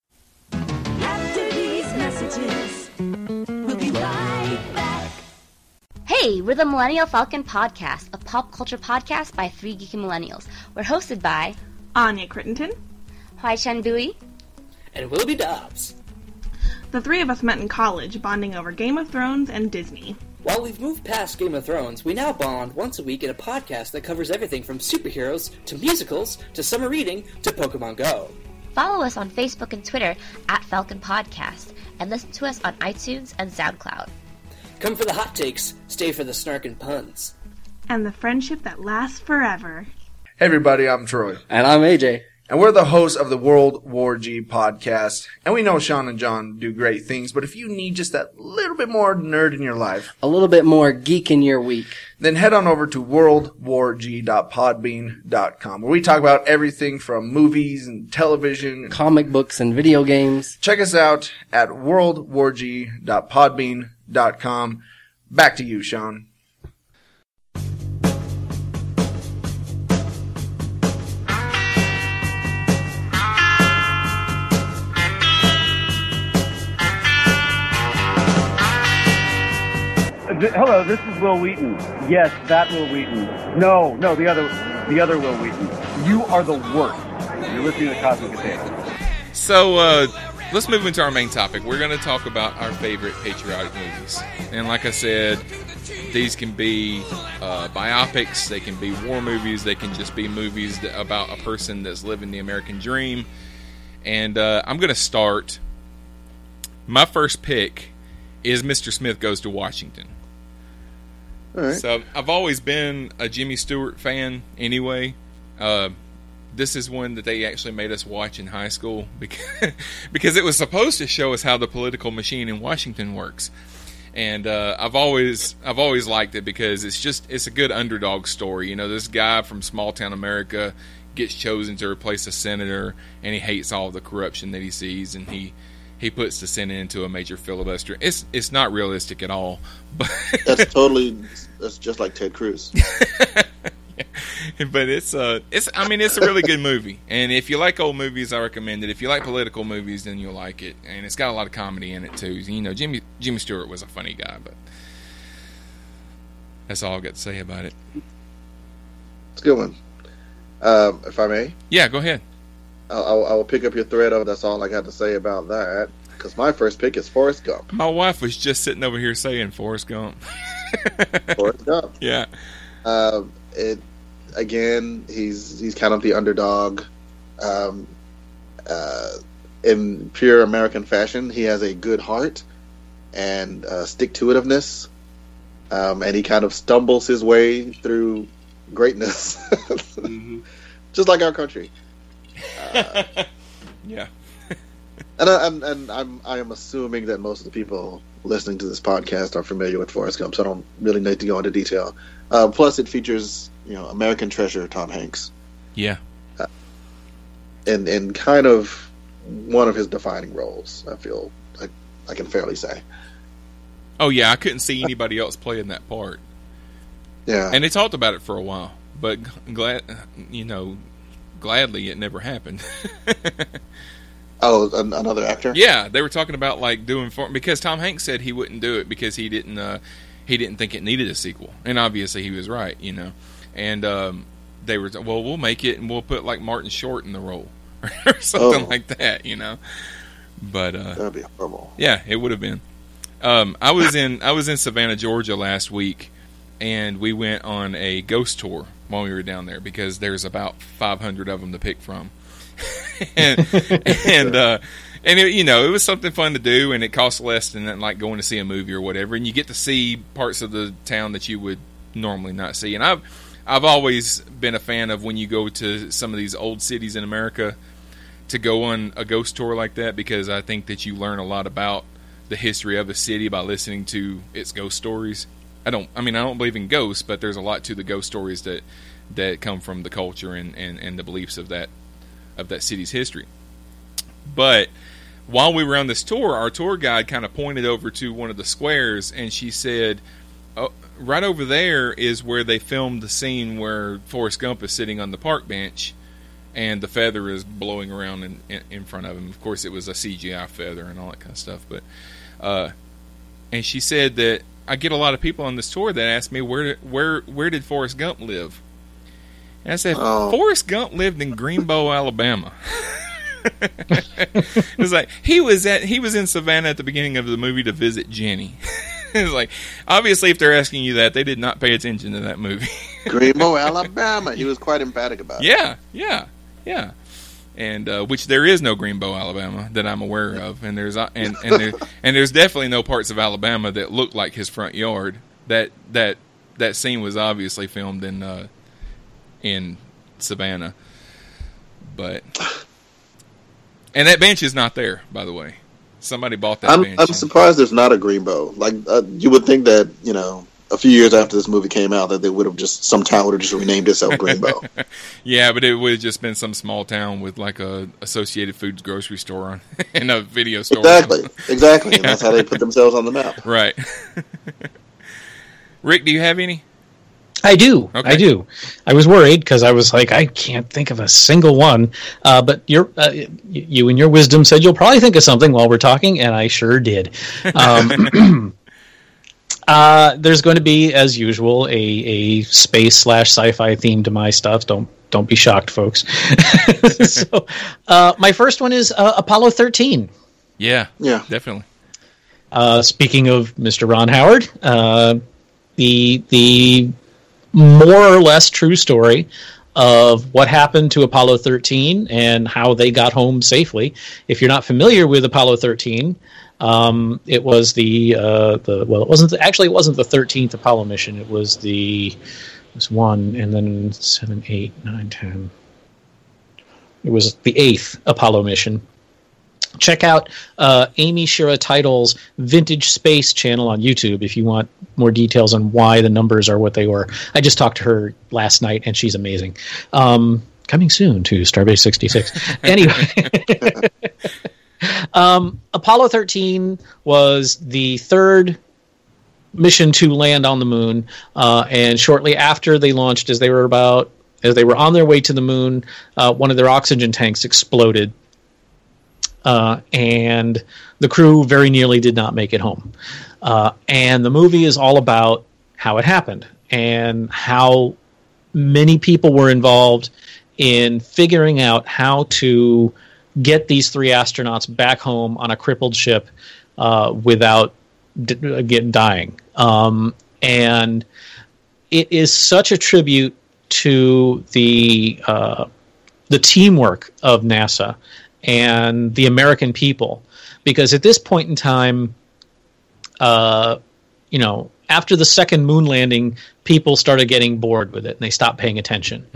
After these messages, we'll be right back. Hey, we're the Millennial Falcon Podcast, a pop culture podcast by three geeky millennials. We're hosted by Anya Crittenton. Hwai Chen Bui, and Willoughby Dobbs. The three of us met in college, bonding over Game of Thrones and Disney. While we've moved past Game of Thrones, we now bond once a week in a podcast that covers everything from superheroes to musicals to summer reading to Pokemon Go. Follow us on Facebook and Twitter at Falcon Podcast, and listen to us on iTunes and SoundCloud. Come for the hot takes, stay for the snark and puns. And the friendship that lasts forever. Hey everybody, I'm Troy. And I'm AJ. And we're the hosts of the World War G podcast. And we know Sean and John do great things, but if you need just that little bit more nerd in your life, A little bit more geek in your week. then head on over to worldwarg.podbean.com where we talk about everything from movies and television. Comic books and video games. Check us out at worldwarg.podbean.com. Back to you, Sean. Th- Hello, this is Wil Wheaton. Yes, that Wil Wheaton. No, no, the other, the other Wil Wheaton. You are the worst. You're listening to Cosmic Potato. So uh, let's move into our main topic. We're going to talk about our favorite patriotic movies, and like I said, these can be uh, biopics, they can be war movies, they can just be movies that, about a person that's living the American dream. And uh, I'm going to start. My first pick is Mr. Smith Goes to Washington. So I've always been a Jimmy Stewart fan anyway. Uh, this is one that they actually made us watch in high school because, because it was supposed to show us how the political machine in Washington works. And uh, I've always I've always liked it because it's just it's a good underdog story. You know, this guy from small town America gets chosen to replace a senator, and he hates all the corruption that he sees, and he he puts the Senate into a major filibuster. It's it's not realistic at all, but That's totally. That's just like Ted Cruz. but it's uh it's I mean it's a really good movie. And if you like old movies, I recommend it. If you like political movies, then you'll like it. And it's got a lot of comedy in it too. You know, Jimmy Jimmy Stewart was a funny guy, but that's all I've got to say about it. It's a good one. Um, if I may, Yeah, go ahead. I'll, I'll, pick up your thread of that's all I got to say about that. Because my first pick is Forrest Gump. My wife was just sitting over here saying Forrest Gump. Forrest Gump. Yeah. Um, it again. He's he's kind of the underdog. Um, uh, in pure American fashion, he has a good heart and uh, stick to itiveness, um, and he kind of stumbles his way through greatness, just like our country. Uh, Yeah. and, I, and and I'm I am assuming that most of the people listening to this podcast are familiar with Forrest Gump, so I don't really need to go into detail. Uh, plus, it features you know American treasure Tom Hanks Yeah. and in kind of one of his defining roles. I feel like I can fairly say. Oh yeah, I couldn't see anybody else playing that part. Yeah. And they talked about it for a while, but glad you know, gladly it never happened. Oh, an, another actor. yeah, they were talking about like doing for because Tom Hanks said he wouldn't do it because he didn't uh, he didn't think it needed a sequel, and obviously he was right, you know. And um, they were well, we'll make it and we'll put like Martin Short in the role or something Oh. like that, you know. But uh, That'd be horrible. yeah, it would have been. Um, I was in I was in Savannah, Georgia last week, and we went on a ghost tour while we were down there because there's about 500 of them to pick from, and and uh, and it, you know it was something fun to do, and it costs less than like going to see a movie or whatever, and you get to see parts of the town that you would normally not see. And I've I've always been a fan of when you go to some of these old cities in America to go on a ghost tour like that because I think that you learn a lot about the history of a city by listening to its ghost stories. I don't I mean I don't believe in ghosts, but there's a lot to the ghost stories that that come from the culture and, and, and the beliefs of that of that city's history. But while we were on this tour, our tour guide kind of pointed over to one of the squares and she said, oh, right over there is where they filmed the scene where Forrest Gump is sitting on the park bench and the feather is blowing around in, in, in front of him. Of course, it was a CGI feather and all that kind of stuff. But, uh, and she said that I get a lot of people on this tour that ask me where did, where where did Forrest Gump live? And I said Oh. Forrest Gump lived in Greenbow, Alabama. it was like he was at he was in Savannah at the beginning of the movie to visit Jenny. it was like obviously if they're asking you that they did not pay attention to that movie. Greenbow, Alabama. He was quite emphatic about it. Yeah, yeah, yeah. And uh, which there is no Greenbow, Alabama, that I'm aware of, and there's uh, and and, there, and there's definitely no parts of Alabama that look like his front yard. That that that scene was obviously filmed in uh, in Savannah, but and that bench is not there, by the way. Somebody bought that I'm bench. I'm surprised there's not a Greenbow. Like uh, you would think that you know a few years after this movie came out that they would have just some town would have just renamed itself Greenbow. yeah, but it would have just been some small town with like a Associated Foods grocery store on and a video store. exactly, exactly, and that's how they put themselves on the map. Right. Rick, do you have any? I do. Okay. I do. I was worried because I was like, I can't think of a single one. Uh, but your, uh, y- you and your wisdom said you'll probably think of something while we're talking, and I sure did. Um, uh, there's going to be, as usual, a, a space slash sci-fi theme to my stuff. Don't don't be shocked, folks. so, uh, my first one is uh, Apollo 13. Yeah. Yeah. Definitely. Uh, speaking of Mr. Ron Howard, uh, the the more or less true story of what happened to Apollo 13 and how they got home safely. If you're not familiar with Apollo 13, um, it was the uh, the well, it wasn't the, actually it wasn't the 13th Apollo mission. It was the it was one and then seven, eight, nine, ten. It was the eighth Apollo mission check out uh, Amy Shira Teitel's Vintage Space channel on YouTube if you want more details on why the numbers are what they were. I just talked to her last night and she's amazing. Um, coming soon to Starbase 66. anyway, um, Apollo 13 was the third mission to land on the moon, uh, and shortly after they launched, as they were about as they were on their way to the moon, uh, one of their oxygen tanks exploded, uh, and the crew very nearly did not make it home. Uh, and the movie is all about how it happened and how many people were involved in figuring out how to get these three astronauts back home on a crippled ship uh, without d- get dying. Um, and it is such a tribute to the uh, the teamwork of NASA and the American people, because at this point in time, uh, you know, after the second moon landing, people started getting bored with it and they stopped paying attention.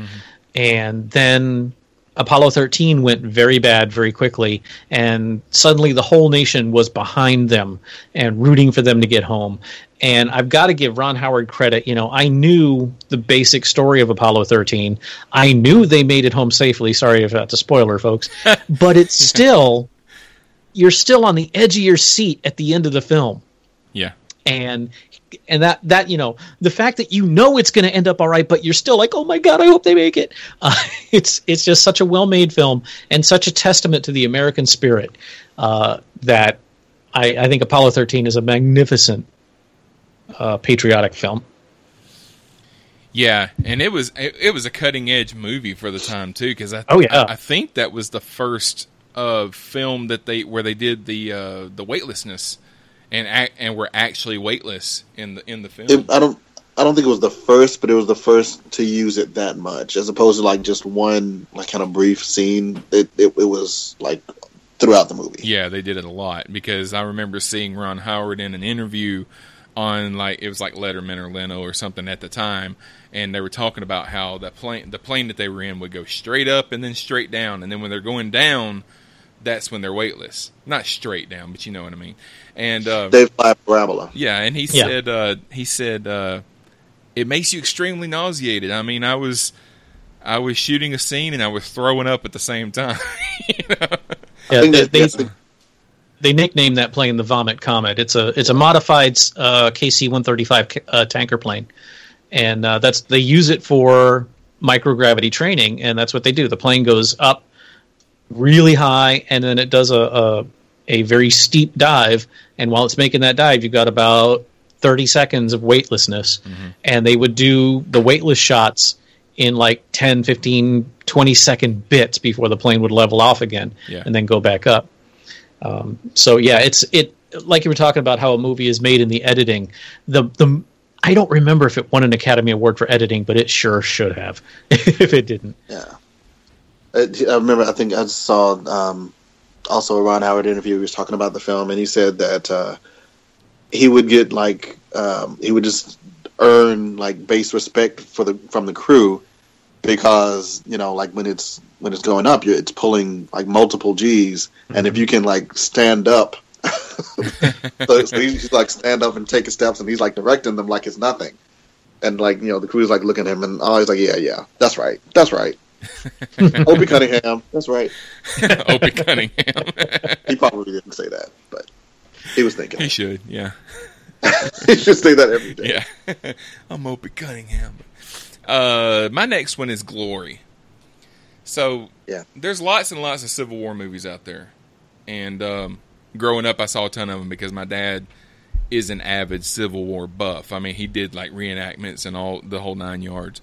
And then Apollo 13 went very bad very quickly, and suddenly the whole nation was behind them and rooting for them to get home. And I've got to give Ron Howard credit. You know, I knew the basic story of Apollo 13. I knew they made it home safely. Sorry if that's a spoiler, folks. but it's still, you're still on the edge of your seat at the end of the film Yeah. and and that that you know the fact that you know it's going to end up all right but you're still like oh my god i hope they make it uh, it's it's just such a well made film and such a testament to the american spirit uh, that I, I think apollo 13 is a magnificent uh, patriotic film Yeah, and it was it, it was a cutting edge movie for the time too because I Oh, yeah. I, I think that was the first uh, film that they where they did the uh, the weightlessness and ac- and were actually weightless in the in the film. It, I don't. I don't think it was the first, but it was the first to use it that much, as opposed to like just one like kind of brief scene. It it, it was like throughout the movie. Yeah, they did it a lot because I remember seeing Ron Howard in an interview on like it was like Letterman or Leno or something at the time, and they were talking about how the plane the plane that they were in would go straight up and then straight down, and then when they're going down, that's when they're weightless. Not straight down, but you know what I mean. And uh, They fly parabola. yeah, and he Yeah. said uh, he said uh, it makes you extremely nauseated. I mean, I was I was shooting a scene and I was throwing up at the same time. you know? Yeah, think they, that- they, they nicknamed that plane the Vomit Comet. It's a it's a modified uh, KC one thirty five uh, tanker plane, and uh, that's they use it for microgravity training, and that's what they do. The plane goes up really high, and then it does a, a a very steep dive, and while it's making that dive, you've got about thirty seconds of weightlessness, and they would do the weightless shots in like 10 15 20 second bits before the plane would level off again Yeah. and then go back up um, so yeah, it's it like you were talking about how a movie is made in the editing. The the I don't remember if it won an Academy Award for editing, but it sure should have if it didn't. Yeah. I I remember. I think I saw um, also a Ron Howard interview. He was talking about the film, and he said that uh, he would get like um, he would just earn like base respect for the from the crew because you know like when it's when it's going up, you're, it's pulling like multiple G's, and if you can like stand up. so, so he's like stand up and take his steps, and he's like directing them like it's nothing, and like you know the crew's like looking at him, and oh, he's like, yeah, yeah, that's right, that's right. Opie Cunningham. That's right. Opie Cunningham. he probably didn't say that, but he was thinking. he should, yeah. he should say that every day. Yeah. I'm Opie Cunningham. Uh, my next one is Glory. So, Yeah. there's lots and lots of Civil War movies out there. And um, growing up, I saw a ton of them because my dad is an avid Civil War buff. I mean, he did like reenactments and all the whole nine yards.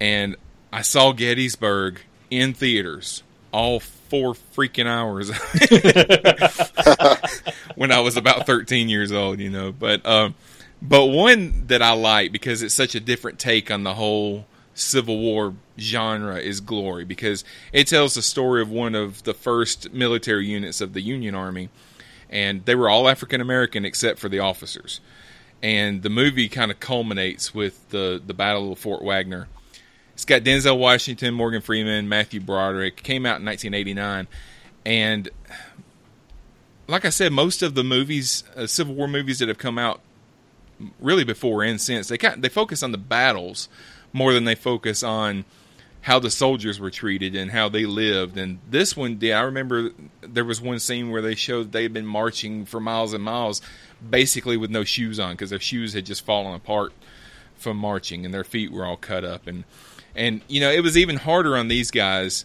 And I saw Gettysburg in theaters all four freaking hours when I was about 13 years old, you know. But um, but one that I like because it's such a different take on the whole Civil War genre is Glory because it tells the story of one of the first military units of the Union Army, and they were all African American except for the officers. And the movie kind of culminates with the the Battle of Fort Wagner. It's got Denzel Washington, Morgan Freeman, Matthew Broderick. Came out in 1989, and like I said, most of the movies, uh, Civil War movies that have come out, really before and since, they kind they focus on the battles more than they focus on how the soldiers were treated and how they lived. And this one did. I remember there was one scene where they showed they had been marching for miles and miles, basically with no shoes on because their shoes had just fallen apart from marching, and their feet were all cut up, and and you know it was even harder on these guys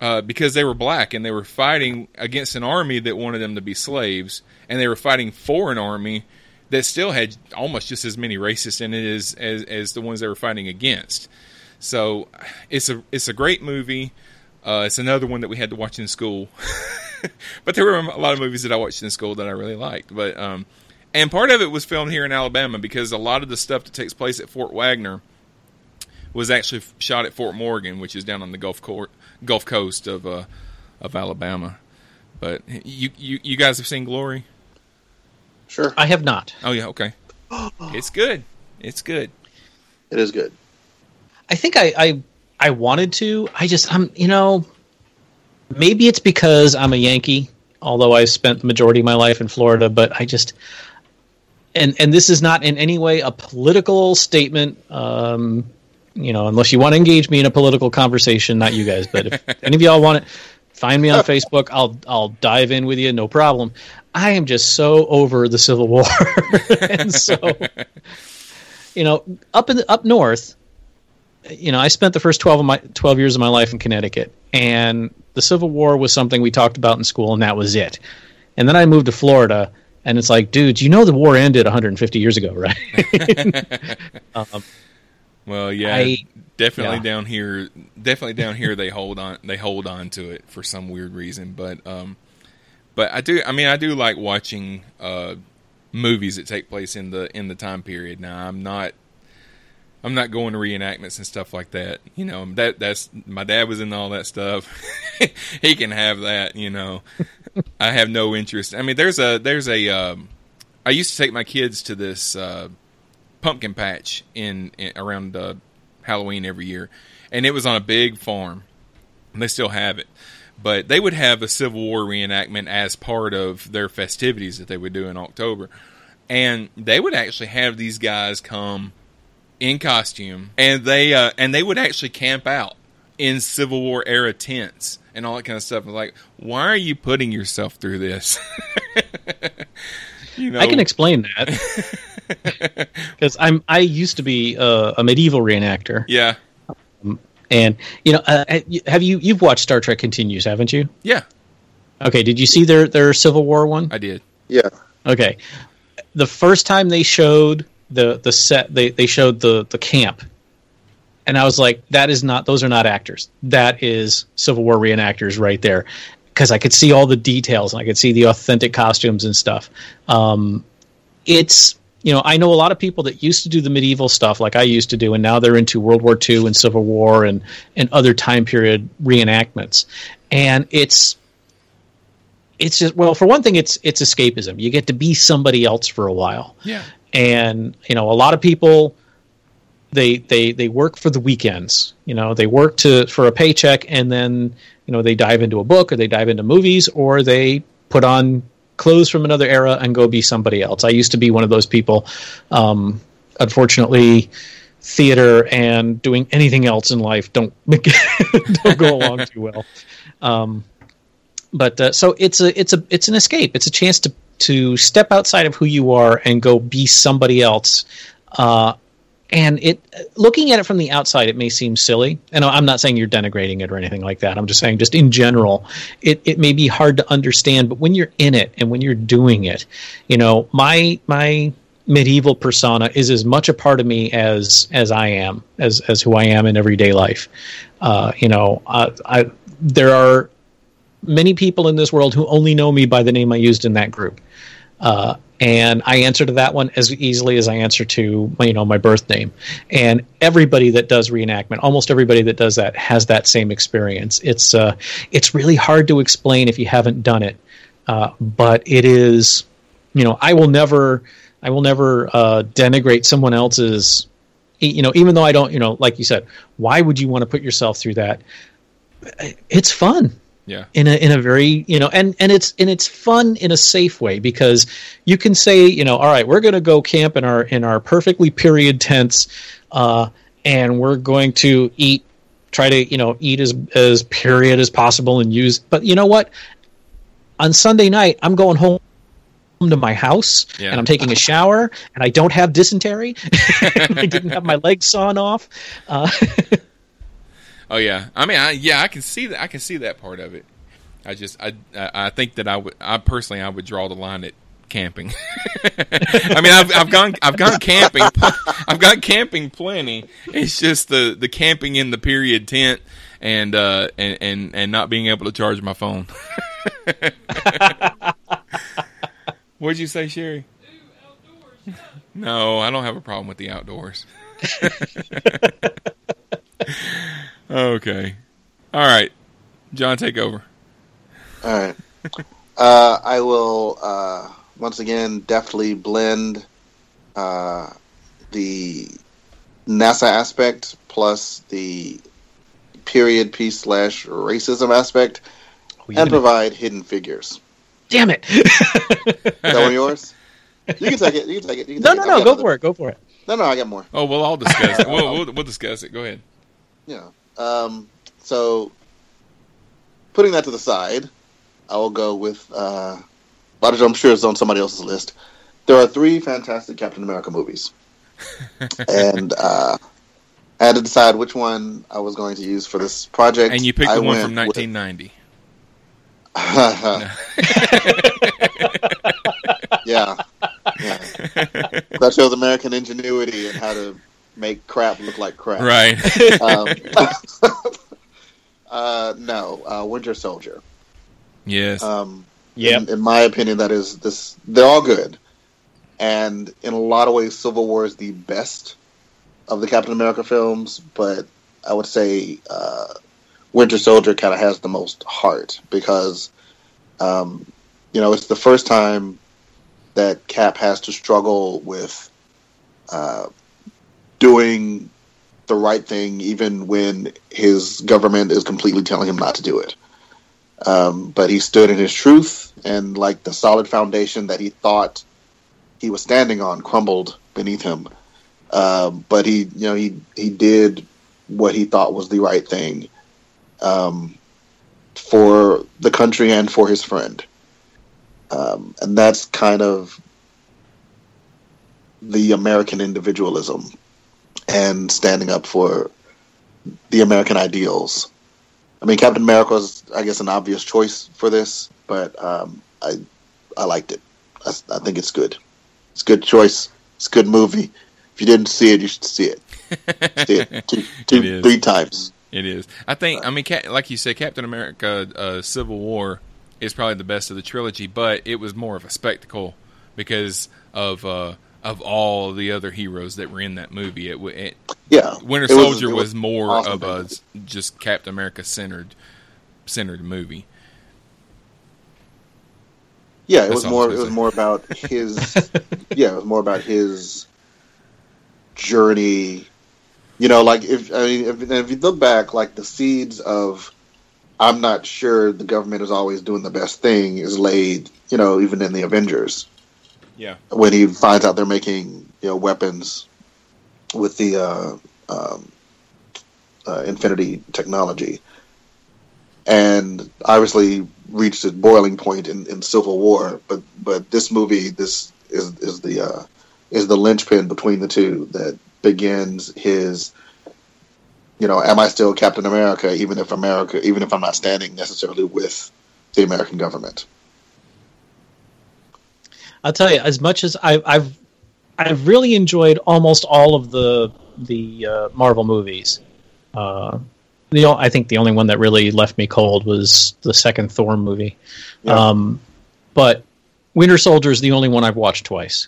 uh, because they were black and they were fighting against an army that wanted them to be slaves, and they were fighting for an army that still had almost just as many racists in it as as, as the ones they were fighting against. So it's a it's a great movie. Uh, it's another one that we had to watch in school, but there were a lot of movies that I watched in school that I really liked. But um, and part of it was filmed here in Alabama because a lot of the stuff that takes place at Fort Wagner was actually shot at Fort Morgan, which is down on the Gulf Court, Gulf Coast of uh, of Alabama. But you, you you guys have seen Glory? Sure. I have not. Oh yeah, okay. it's good. It's good. It is good. I think I, I I wanted to. I just I'm you know maybe it's because I'm a Yankee, although I spent the majority of my life in Florida, but I just and and this is not in any way a political statement. Um, you know, unless you want to engage me in a political conversation, not you guys, but if any of y'all want it, find me on Facebook. I'll I'll dive in with you, no problem. I am just so over the Civil War, and so you know, up in the, up north, you know, I spent the first twelve of my twelve years of my life in Connecticut, and the Civil War was something we talked about in school, and that was it. And then I moved to Florida, and it's like, dude, you know, the war ended 150 years ago, right? um, Well, yeah, I- definitely yeah. down here. Definitely down here, they hold on. They hold on to it for some weird reason. But, um, but I do. I mean, I do like watching uh, movies that take place in the in the time period. Now, I'm not. I'm not going to reenactments and stuff like that. You know, that that's my dad was in all that stuff. he can have that. You know, I have no interest. I mean, there's a there's a. Um, I used to take my kids to this. Uh, pumpkin patch in, in around uh, Halloween every year, and it was on a big farm. And they still have it, but they would have a Civil War reenactment as part of their festivities that they would do in October, and they would actually have these guys come in costume, and they uh, and they would actually camp out in Civil War era tents and all that kind of stuff. I'm like, why are you putting yourself through this? you know, I can explain that because I'm I used to be uh, a medieval reenactor, yeah, and you know, uh, have you you've watched Star Trek Continues, haven't you? yeah, Okay, did you see their their Civil War one? I did. Yeah. Okay, the first time they showed the the set, they they showed the the camp, and I was like, that is not those are not actors. That is Civil War reenactors right there, because I could see all the details and I could see the authentic costumes and stuff. Um, it's you know I know a lot of people that used to do the medieval stuff like I used to do, and now they're into World War II and Civil War and and other time period reenactments, and it's it's just well for one thing it's it's escapism. You get to be somebody else for a while. Yeah. and you know a lot of people they they they work for the weekends you know they work to for a paycheck and then you know they dive into a book or they dive into movies or they put on clothes from another era and go be somebody else i used to be one of those people um unfortunately theater and doing anything else in life don't don't go along too well um but uh, so it's a it's a it's an escape. It's a chance to to step outside of who you are and go be somebody else. Uh, and it looking at it from the outside, it may seem silly. And I'm not saying you're denigrating it or anything like that. I'm just saying, just in general, it it may be hard to understand. But when you're in it and when you're doing it, you know, my my medieval persona is as much a part of me as as I am as as who I am in everyday life. Uh, you know, I there are many people in this world who only know me by the name I used in that group. Uh, and I answer to that one as easily as I answer to you know my birth name. And everybody that does reenactment, almost everybody that does that, has that same experience. It's uh, it's really hard to explain if you haven't done it, uh, but it is. You know, I will never, I will never uh, denigrate someone else's. You know, even though I don't, you know, like you said, why would you want to put yourself through that? It's fun Yeah. in a in a very you know and and it's and it's fun in a safe way because you can say you know all right we're going to go camp in our in our perfectly period tents uh and we're going to eat try to you know eat as as period as possible and use but you know what on Sunday night I'm going home to my house Yeah. and I'm taking a shower and I don't have dysentery. I didn't have my legs sawn off. Uh, Oh yeah, I mean, I, yeah, I can see that. I can see that part of it. I just, I, I think that I would, I personally, I would draw the line at camping. I mean, I've, I've gone, I've gone camping, I've gone camping plenty. It's just the the camping in the period tent and uh and and and not being able to charge my phone. What'd you say, Sherry? No, I don't have a problem with the outdoors. okay. All right. John, take over. All right. Uh, I will uh, once again deftly blend uh, the NASA aspect plus the period piece slash racism aspect, you're and gonna- provide hidden figures. damn it! Is that one yours? You can take it. You can take it. You can no, take no, it. no. Go other- for it. Go for it. No, no, I got more. Oh, well, I'll discuss it. We'll, we'll, we'll discuss it. Go ahead. Yeah. Um, so, putting that to the side, I will go with, uh, I'm sure it's on somebody else's list. There are three fantastic Captain America movies. and uh, I had to decide which one I was going to use for this project. And you picked I the one from with- 1990. yeah. yeah. That shows American ingenuity and how to make crap look like crap. Right. um, uh, no, uh, Winter Soldier. Yes. Um, Yep. in, in my opinion, that is this. They're all good, and in a lot of ways, Civil War is the best of the Captain America films. But I would say uh, Winter Soldier kind of has the most heart because, um, you know, it's the first time that Cap has to struggle with uh, doing the right thing, even when his government is completely telling him not to do it. Um, but he stood in his truth, and like the solid foundation that he thought he was standing on crumbled beneath him. Um, but he, you know, he he did what he thought was the right thing um, for the country and for his friend, um, and that's kind of the American individualism and standing up for the American ideals. I mean, Captain America is, I guess, an obvious choice for this, but um, I I liked it. I, I think it's good. It's a good choice. It's a good movie. If you didn't see it, you should see it. see it two, two, is. three times. It is. I think. I mean, like you said, Captain America: uh, Civil War is probably the best of the trilogy, but it was more of a spectacle because of uh, of all the other heroes that were in that movie. It, it Yeah, Winter it was- Soldier it was, was more awesome of a just Captain America centered centered movie. Yeah, it That's was more. It was more about his. yeah, it was more about his journey. You know, like if I mean, if, if you look back, like the seeds of, I'm not sure the government is always doing the best thing is laid. You know, even in the Avengers, Yeah. when he finds out they're making you know weapons with the uh, um, uh, Infinity technology, and obviously reached its boiling point in, in Civil War. But but this movie, this is is the uh, is the linchpin between the two that begins his. You know, am I still Captain America, even if America, even if I'm not standing necessarily with the American government? I'll tell you, as much as I, I've I've really enjoyed almost all of the the uh, Marvel movies. Uh, the o- I think the only one that really left me cold was the second Thor movie. Yeah. Um, but Winter Soldier is the only one I've watched twice.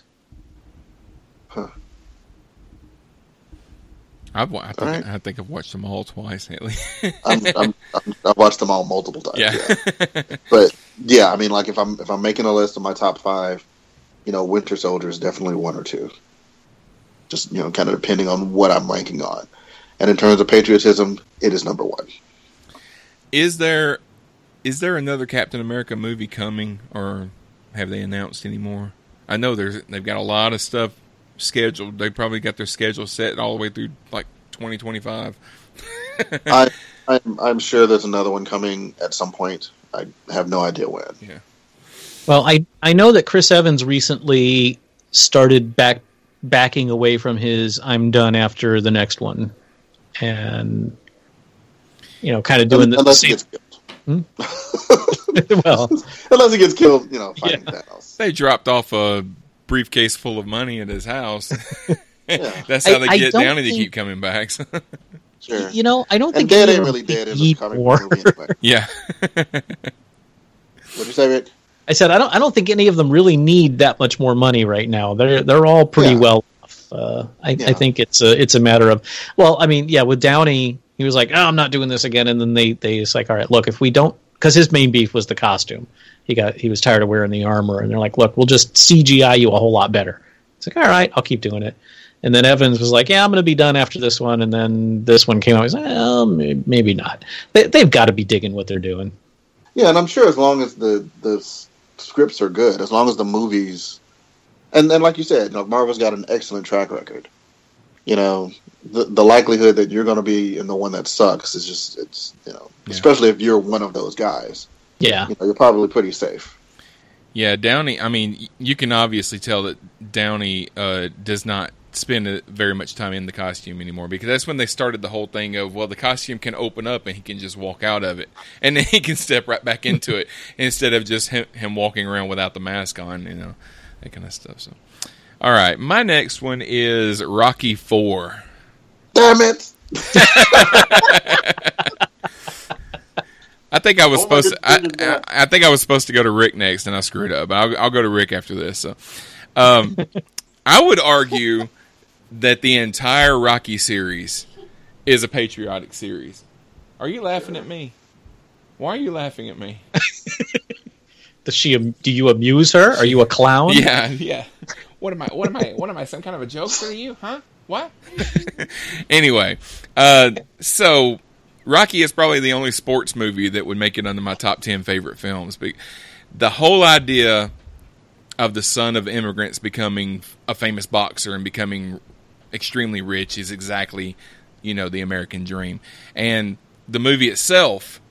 I've, I think, All right. I think I've watched them all twice at least. I'm, I'm, I'm, I've watched them all multiple times. Yeah. but yeah, I mean, like if I'm if I'm making a list of my top five, you know, Winter Soldier is definitely one or two. Just you know, kind of depending on what I'm ranking on. And in terms of patriotism, it is number one. Is there is there another Captain America movie coming, or have they announced any more? I know there's they've got a lot of stuff scheduled. They probably got their schedule set all the way through like 2025. I I'm, I'm sure there's another one coming at some point. I have no idea when. Yeah. Well, I I know that Chris Evans recently started back backing away from his "I'm done after the next one," and you know, kind of doing the unless he same. gets killed. Hmm? well, unless he gets killed, you know, fighting Thanos. They dropped off a briefcase full of money at his house. That's how I- they get don't Downey to think- keep coming back. Sure. You know, I don't And think dead ain't really dead in need the comic more. movie anyway. yeah. What'd you say, Rick? I said I don't. I don't think any of them really need that much more money right now. They're they're all pretty Yeah. well off. Uh, I, I think it's a it's a matter of well, I mean, yeah, with Downey, he was like, oh, I'm not doing this again, and then they they it's like, all right, look, if we don't, because his main beef was the costume. He got he was tired of wearing the armor, and they're like, look, we'll just CGI you a whole lot better. It's like, all right, I'll keep doing it. And then Evans was like, "Yeah, I'm going to be done after this one." And then this one came out. He's like, "Well, maybe not." They, they've got to be digging what they're doing. Yeah, and I'm sure as long as the the scripts are good, as long as the movies, and and like you said, you know, Marvel's got an excellent track record. You know, the the likelihood that you're going to be in the one that sucks is just it's you know, especially if you're one of those guys. Yeah, You know, you're probably pretty safe. Yeah, Downey. I mean, you can obviously tell that Downey uh, does not spend very much time in the costume anymore because that's when they started the whole thing of well, the costume can open up and he can just walk out of it, and then he can step right back into it instead of just him, him walking around without the mask on, you know, that kind of stuff. So, all right, my next one is Rocky Four. Damn it! I think I was Oh supposed to. I. I, I think I was supposed to go to Rick next, and I screwed up. I'll, I'll go to Rick after this. So, um, I would argue that the entire Rocky series is a patriotic series. Are you laughing at me? Why are you laughing at me? Does she? Do you amuse her? Are you a clown? Yeah, yeah. What am I? What am I? What am I? Some kind of a jokester to you? Huh? What? anyway, uh, so Rocky is probably the only sports movie that would make it under my top ten favorite films. But the whole idea of the son of immigrants becoming a famous boxer and becoming extremely rich is exactly, you know, the American dream. And the movie itself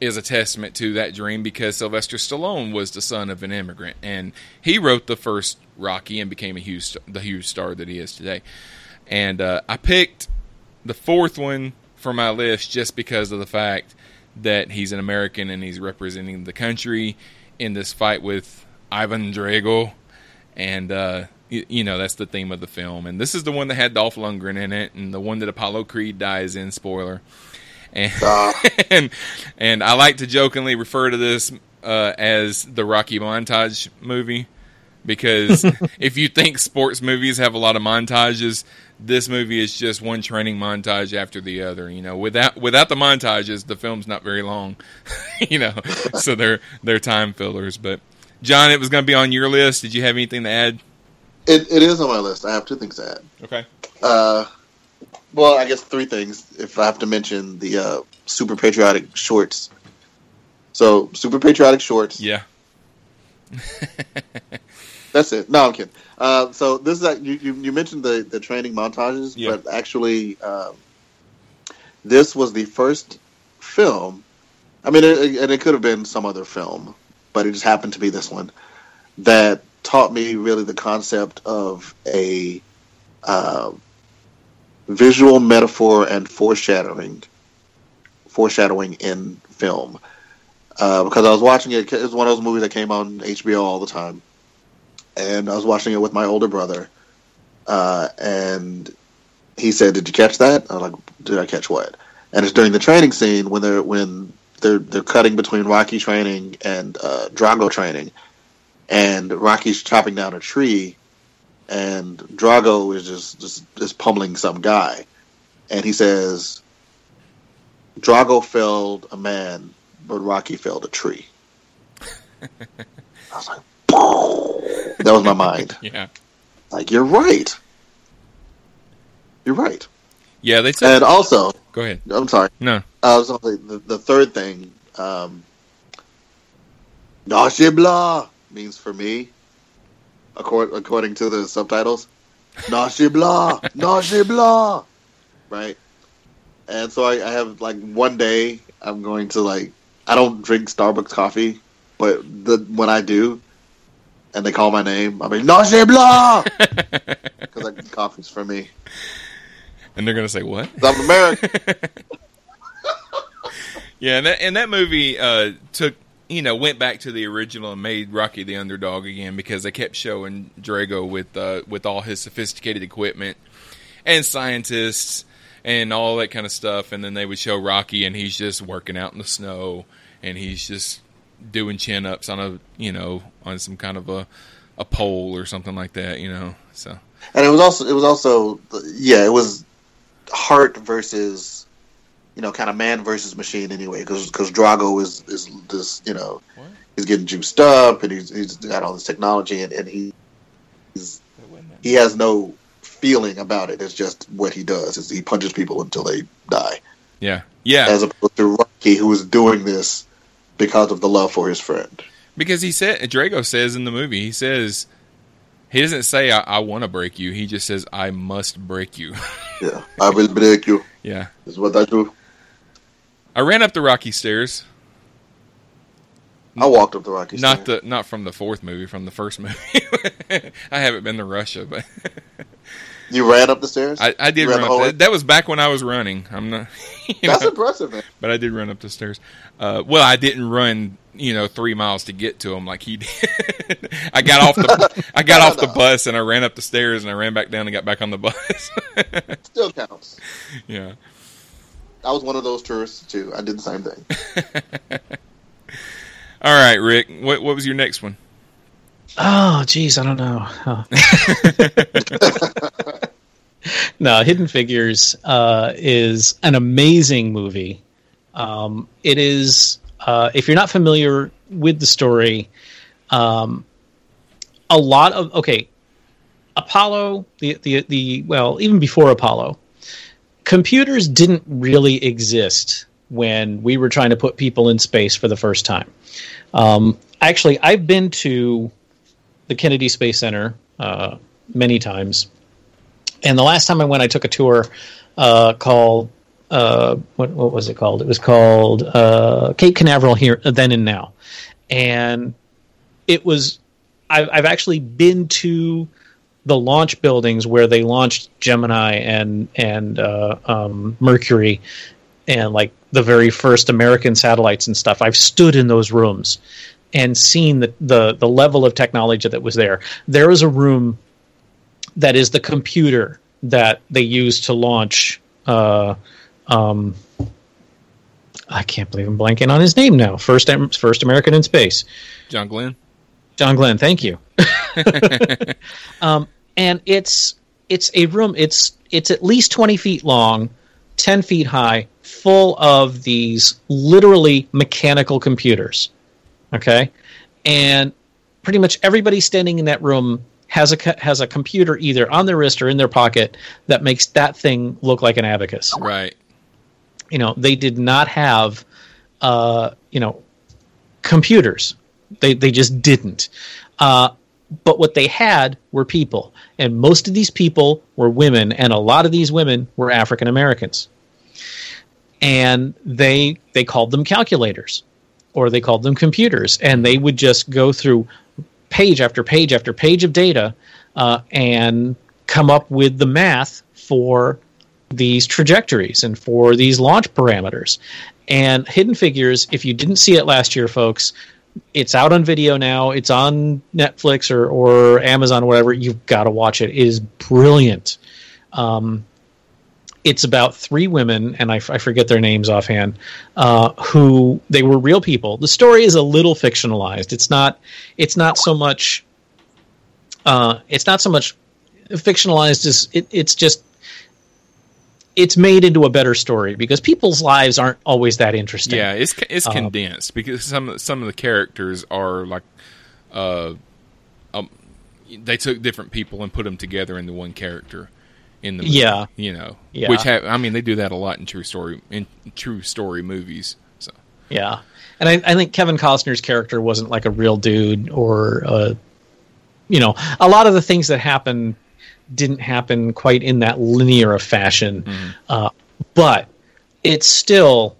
is a testament to that dream because Sylvester Stallone was the son of an immigrant and he wrote the first Rocky and became a huge the huge star that he is today. And uh, I picked the fourth one for my list just because of the fact that he's an American and he's representing the country in this fight with Ivan Drago, and uh, you, you know that's the theme of the film. And this is the one that had Dolph Lundgren in it, and the one that Apollo Creed dies in. Spoiler. And and, and I like to jokingly refer to this uh, as the Rocky montage movie because if you think sports movies have a lot of montages, this movie is just one training montage after the other. You know, without without the montages, the film's not very long. you know, so they're they're time fillers. But John, it was going to be on your list. Did you have anything to add? It it is on my list. I have two things to add. Okay. Uh, well, I guess three things. If I have to mention the uh, super patriotic shorts. So super patriotic shorts. Yeah. That's it. No, I'm kidding. Uh, so this is you, you you mentioned the the training montages, Yeah. but actually, um, this was the first film. I mean, it, and it could have been some other film, but it just happened to be this one that taught me really the concept of a uh, visual metaphor and foreshadowing, foreshadowing in film. Uh, because I was watching it, it was one of those movies that came on HBO all the time and I was watching it with my older brother, uh, and he said, "Did you catch that?" I was like, "Did I catch what?" And it's during the training scene when they're when they're they're cutting between Rocky training and uh, Drago training, and Rocky's chopping down a tree, and Drago is just just, just pummeling some guy, and he says, "Drago felled a man, but Rocky felled a tree." I was like, Boom! that was my mind. Yeah. Like you're right. You're right. Yeah, they said. And also, Go ahead. I'm sorry. No. I was say the, the third thing. Um, blah means for me, according, according to the subtitles. Nashi blah, Nashi blah, right? And so I, I have like one day I'm going to like I don't drink Starbucks coffee, but the when I do, and they call my name, I'll be no c'est blah because like, coffee's for me. And they're gonna say what? I'm American. Yeah, and that, and that movie uh, took you know went back to the original and made Rocky the underdog again because they kept showing Drago with uh, with all his sophisticated equipment and scientists and all that kind of stuff, and then they would show Rocky and he's just working out in the snow and he's just doing chin ups on a you know on some kind of a a pole or something like that, you know. So and it was also it was also yeah it was heart versus you know kind of man versus machine anyway because because Drago is is this you know he's getting juiced up and he's he's got all this technology and, and he he's, he has no feeling about it. It's just what he does is he punches people until they die. Yeah, yeah. as opposed to Rocky who is doing this because of the love for his friend. Because he said, Drago says in the movie, he says, he doesn't say, I, I want to break you. He just says, I must break you. yeah. I will break you. Yeah. is what I do I ran up the rocky stairs. I walked up the Rocky Not stairs. the not from the fourth movie, from the first movie. I haven't been to Russia, but you ran up the stairs I, I did run up. That, that was back when I was running. I'm not. that's know, impressive man but I did run up the stairs. Uh, well, I didn't run, you know, three miles to get to him like he did. I got off the I got off the bus and I ran up the stairs and I ran back down and got back on the bus. still counts yeah. I was one of those tourists too I did the same thing All right, Rick. What what was your next one? Oh, geez, I don't know. Oh. no, Hidden Figures uh, is an amazing movie. Um, it is, uh, if you're not familiar with the story, um, a lot of okay, Apollo, the the the well, even before Apollo, computers didn't really exist when we were trying to put people in space for the first time. Um, actually, I've been to the Kennedy Space Center uh, many times, and the last time I went, I took a tour uh, called uh, what, what was it called? It was called uh, Cape Canaveral here then and now, and it was. I've, I've actually been to the launch buildings where they launched Gemini and and uh, um, Mercury and like the very first American satellites and stuff. I've stood in those rooms and seen the, the the level of technology that was there. There is a room that is the computer that they used to launch. Uh, um, I can't believe I'm blanking on his name now. First, first American in space. John Glenn. John Glenn, thank you. um, and it's it's a room. It's it's at least twenty feet long, ten feet high, full of these literally mechanical computers. Okay, and pretty much everybody standing in that room has a has a computer either on their wrist or in their pocket that makes that thing look like an abacus. Right. You know, they did not have, uh, you know, computers. They they just didn't. Uh, but what they had were people, and most of these people were women, and a lot of these women were African Americans. And they they called them calculators, or they called them computers, and they would just go through page after page after page of data uh, and come up with the math for these trajectories and for these launch parameters. And Hidden Figures, if you didn't see it last year, folks, it's out on video now. It's on Netflix or, or Amazon or whatever. You've got to watch it. It is brilliant. Um, it's about three women, and I, forget their names offhand, uh, who they were real people. The story is a little fictionalized. It's not. It's not so much. Uh, it's not so much fictionalized as it, it's just. It's made into a better story because people's lives aren't always that interesting. Yeah, it's it's Um, condensed because some some of the characters are like, uh, um, they took different people and put them together into one character in the movie, Yeah. you know, Yeah. which have I mean they do that a lot in true story in true story movies. So Yeah, and I, I think Kevin Costner's character wasn't like a real dude, or uh, you know, a lot of the things that happen didn't happen quite in that linear of fashion. Uh, but it's still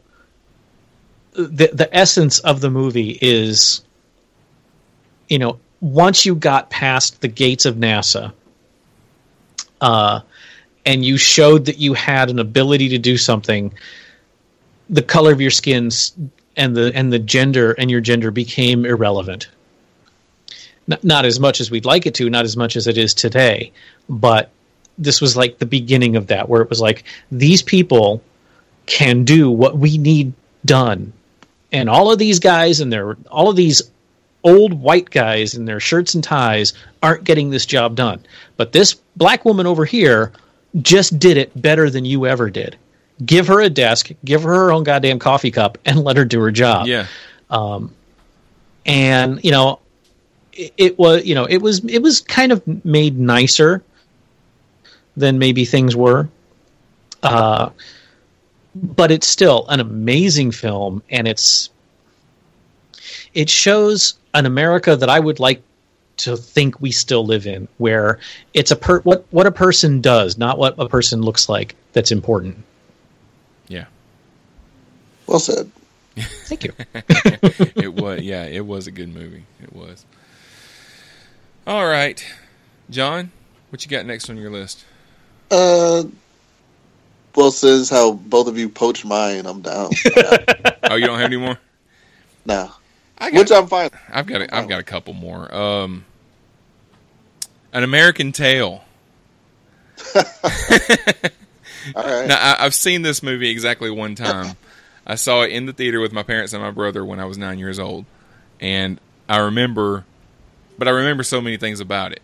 the the essence of the movie is, you know, once you got past the gates of NASA, uh, and you showed that you had an ability to do something, the color of your skin and the and the gender and your gender became irrelevant. Not, not as much as we'd like it to, not as much as it is today, but this was like the beginning of that, where it was like these people can do what we need done, and all of these guys and their all of these old white guys in their shirts and ties aren't getting this job done. But this black woman over here just did it better than you ever did. Give her a desk, give her her own goddamn coffee cup, and let her do her job. Yeah. Um, and you know, it, it was you know it was it was kind of made nicer than maybe things were. Uh, but it's still an amazing film, and it's it shows an America that I would like to think we still live in, where it's a per- what what a person does, not what a person looks like, that's important. Yeah. Well said. Thank you. it was yeah, it was a good movie. It was. All right, John, what you got next on your list? Uh, well, since how both of you poached mine, I'm down. oh, you don't have any more? no. I got, Which I'm fine. I've got a, I've got a couple more. Um, an American Tale. All right. Now I, I've seen this movie exactly one time. I saw it in the theater with my parents and my brother when I was nine years old, and I remember, but I remember so many things about it.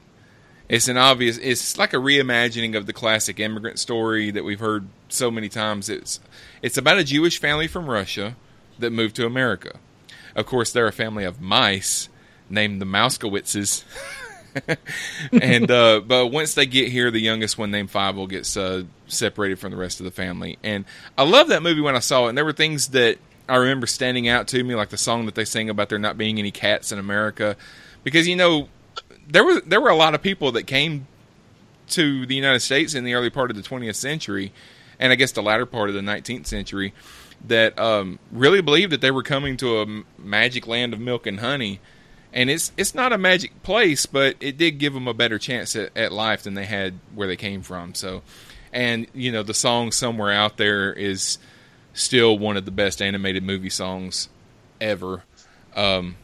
It's an obvious. It's like a reimagining of the classic immigrant story that we've heard so many times. It's it's about a Jewish family from Russia that moved to America. Of course, they're a family of mice named the Mousekewitzes. and uh, but once they get here, the youngest one named Fievel gets uh, separated from the rest of the family. And I love that movie when I saw it. And there were things that I remember standing out to me, like the song that they sing about there not being any cats in America, because you know there was there were a lot of people that came to the United States in the early part of the 20th century, and I guess the latter part of the 19th century, that um, really believed that they were coming to a magic land of milk and honey. And it's it's not a magic place, but it did give them a better chance at, at life than they had where they came from. So, and you know, the song "Somewhere Out There" is still one of the best animated movie songs ever. Um,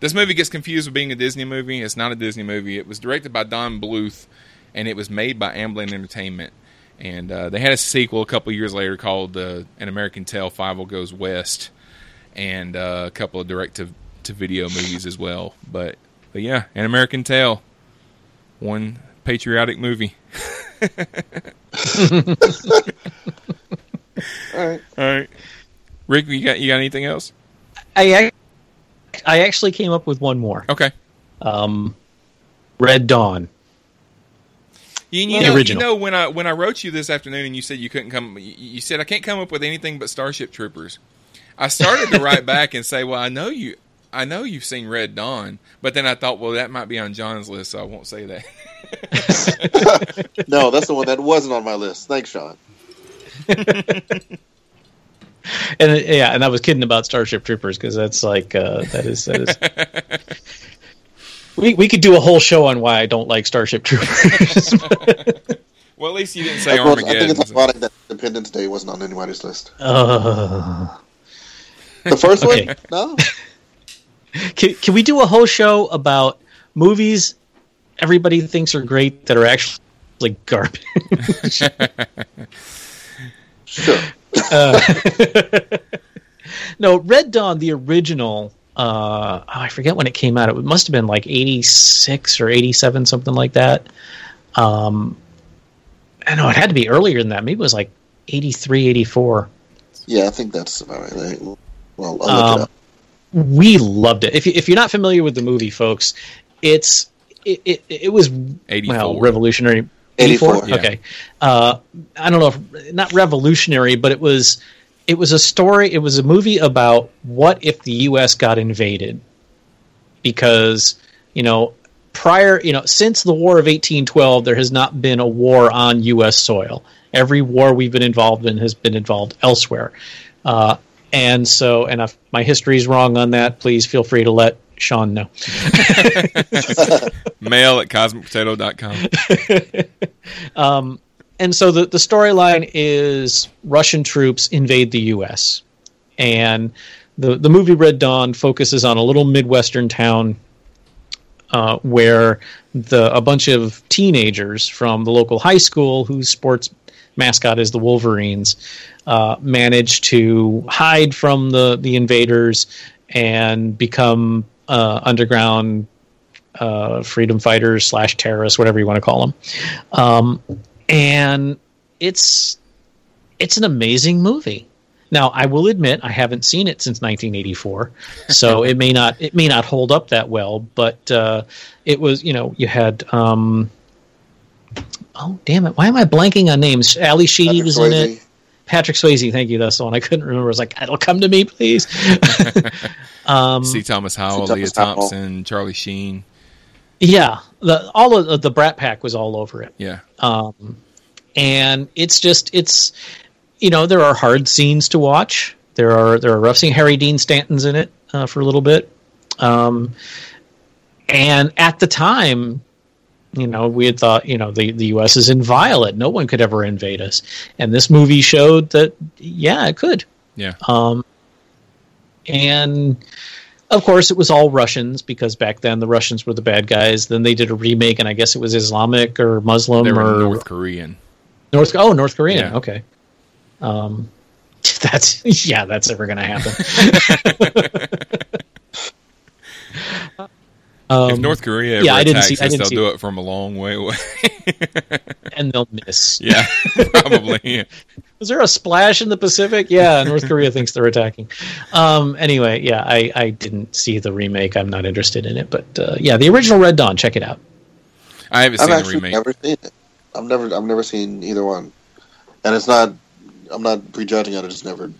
this movie gets confused with being a Disney movie. It's not a Disney movie. It was directed by Don Bluth, and it was made by Amblin Entertainment. And uh, they had a sequel a couple years later called uh, An American Tail: Fievel Goes West, and uh, a couple of direct to, to video movies as well. But but yeah, An American Tale, one patriotic movie. All right. All right, Rick, you got you got anything else? I ac- I actually came up with one more. Okay. Um, Red Dawn. You, you know, original. you know when I when I wrote you this afternoon and you said you couldn't come, you- you said I can't come up with anything but Starship Troopers. I started to write back and say, well, I know you, I know you've seen Red Dawn, but then I thought, well, that might be on John's list, so I won't say that. no, that's the one that wasn't on my list. Thanks, Sean. And yeah, and I was kidding about Starship Troopers because that's like uh, that is that is. we we could do a whole show on why I don't like Starship Troopers. well, at least you didn't say I, wrote- I think Armageddon. it's ironic that Independence Day wasn't on anybody's list. uh, The first Okay. one? No. can, can we do a whole show about movies everybody thinks are great that are actually like garbage? Sure. Uh, no, Red Dawn, the original. Uh, oh, I forget when it came out. It must have been like eighty six or eighty seven, something like that. Um, I know it had to be earlier than that. Maybe it was like 83, 84. Yeah, I think that's about right. Well, I'll look it Um, up. we loved it. If you, if you're not familiar with the movie, folks, it's it it, it was 84. well revolutionary. 84, yeah. Okay, uh, I don't know, if, not revolutionary, but it was it was a story. It was a movie about what if the U.S. got invaded, because you know prior you know since the War of 1812, there has not been a war on U.S. soil. Every war we've been involved in has been involved elsewhere. Uh, and so, and if my history is wrong on that, please feel free to let Sean, no. Mail at cosmicpotato.com. Um, and so the, the storyline is Russian troops invade the U.S. And the, the movie Red Dawn focuses on a little Midwestern town uh, where the a bunch of teenagers from the local high school whose sports mascot is the Wolverines uh, manage to hide from the, the invaders and become uh, underground uh, freedom fighters slash terrorists, whatever you want to call them. Um, and it's it's an amazing movie. Now, I will admit I haven't seen it since 1984, so it may not it may not hold up that well. But uh, it was, you know, you had. Um, oh damn it! Why am I blanking on names? Ally Sheedy Patrick was in it. Patrick Swayze, thank you. That's the one I couldn't remember. I was like, "It'll come to me, please." um, C. Thomas Howell, C. Lea Thomas Howell. Thompson, Charlie Sheen. yeah, the all of the Brat Pack was all over it. Yeah. um, and it's just it's you know there are hard scenes to watch there are there are rough scenes harry dean stanton's in it uh, for a little bit um, and at the time you know we had thought you know the, the us is inviolate no one could ever invade us and this movie showed that yeah it could Yeah. um, and of course, it was all Russians because back then the Russians were the bad guys. Then they did a remake, and I guess it was Islamic or Muslim or North Korean. North. Oh, North Korean. Yeah. Okay. Um, that's yeah, that's never going to happen. um, if North Korea ever yeah, I didn't attacks see. I didn't they'll see, do it from a long way away. and they'll miss. yeah, probably. Yeah. Was there a splash in the Pacific? Yeah, North Korea thinks they're attacking. Um, anyway, yeah, I, I didn't see the remake. I'm not interested in it, but uh, yeah, the original Red Dawn. Check it out. I haven't I've seen the remake. never seen it. I've never, I've never seen either one, and it's not. I'm not prejudging it. I just never,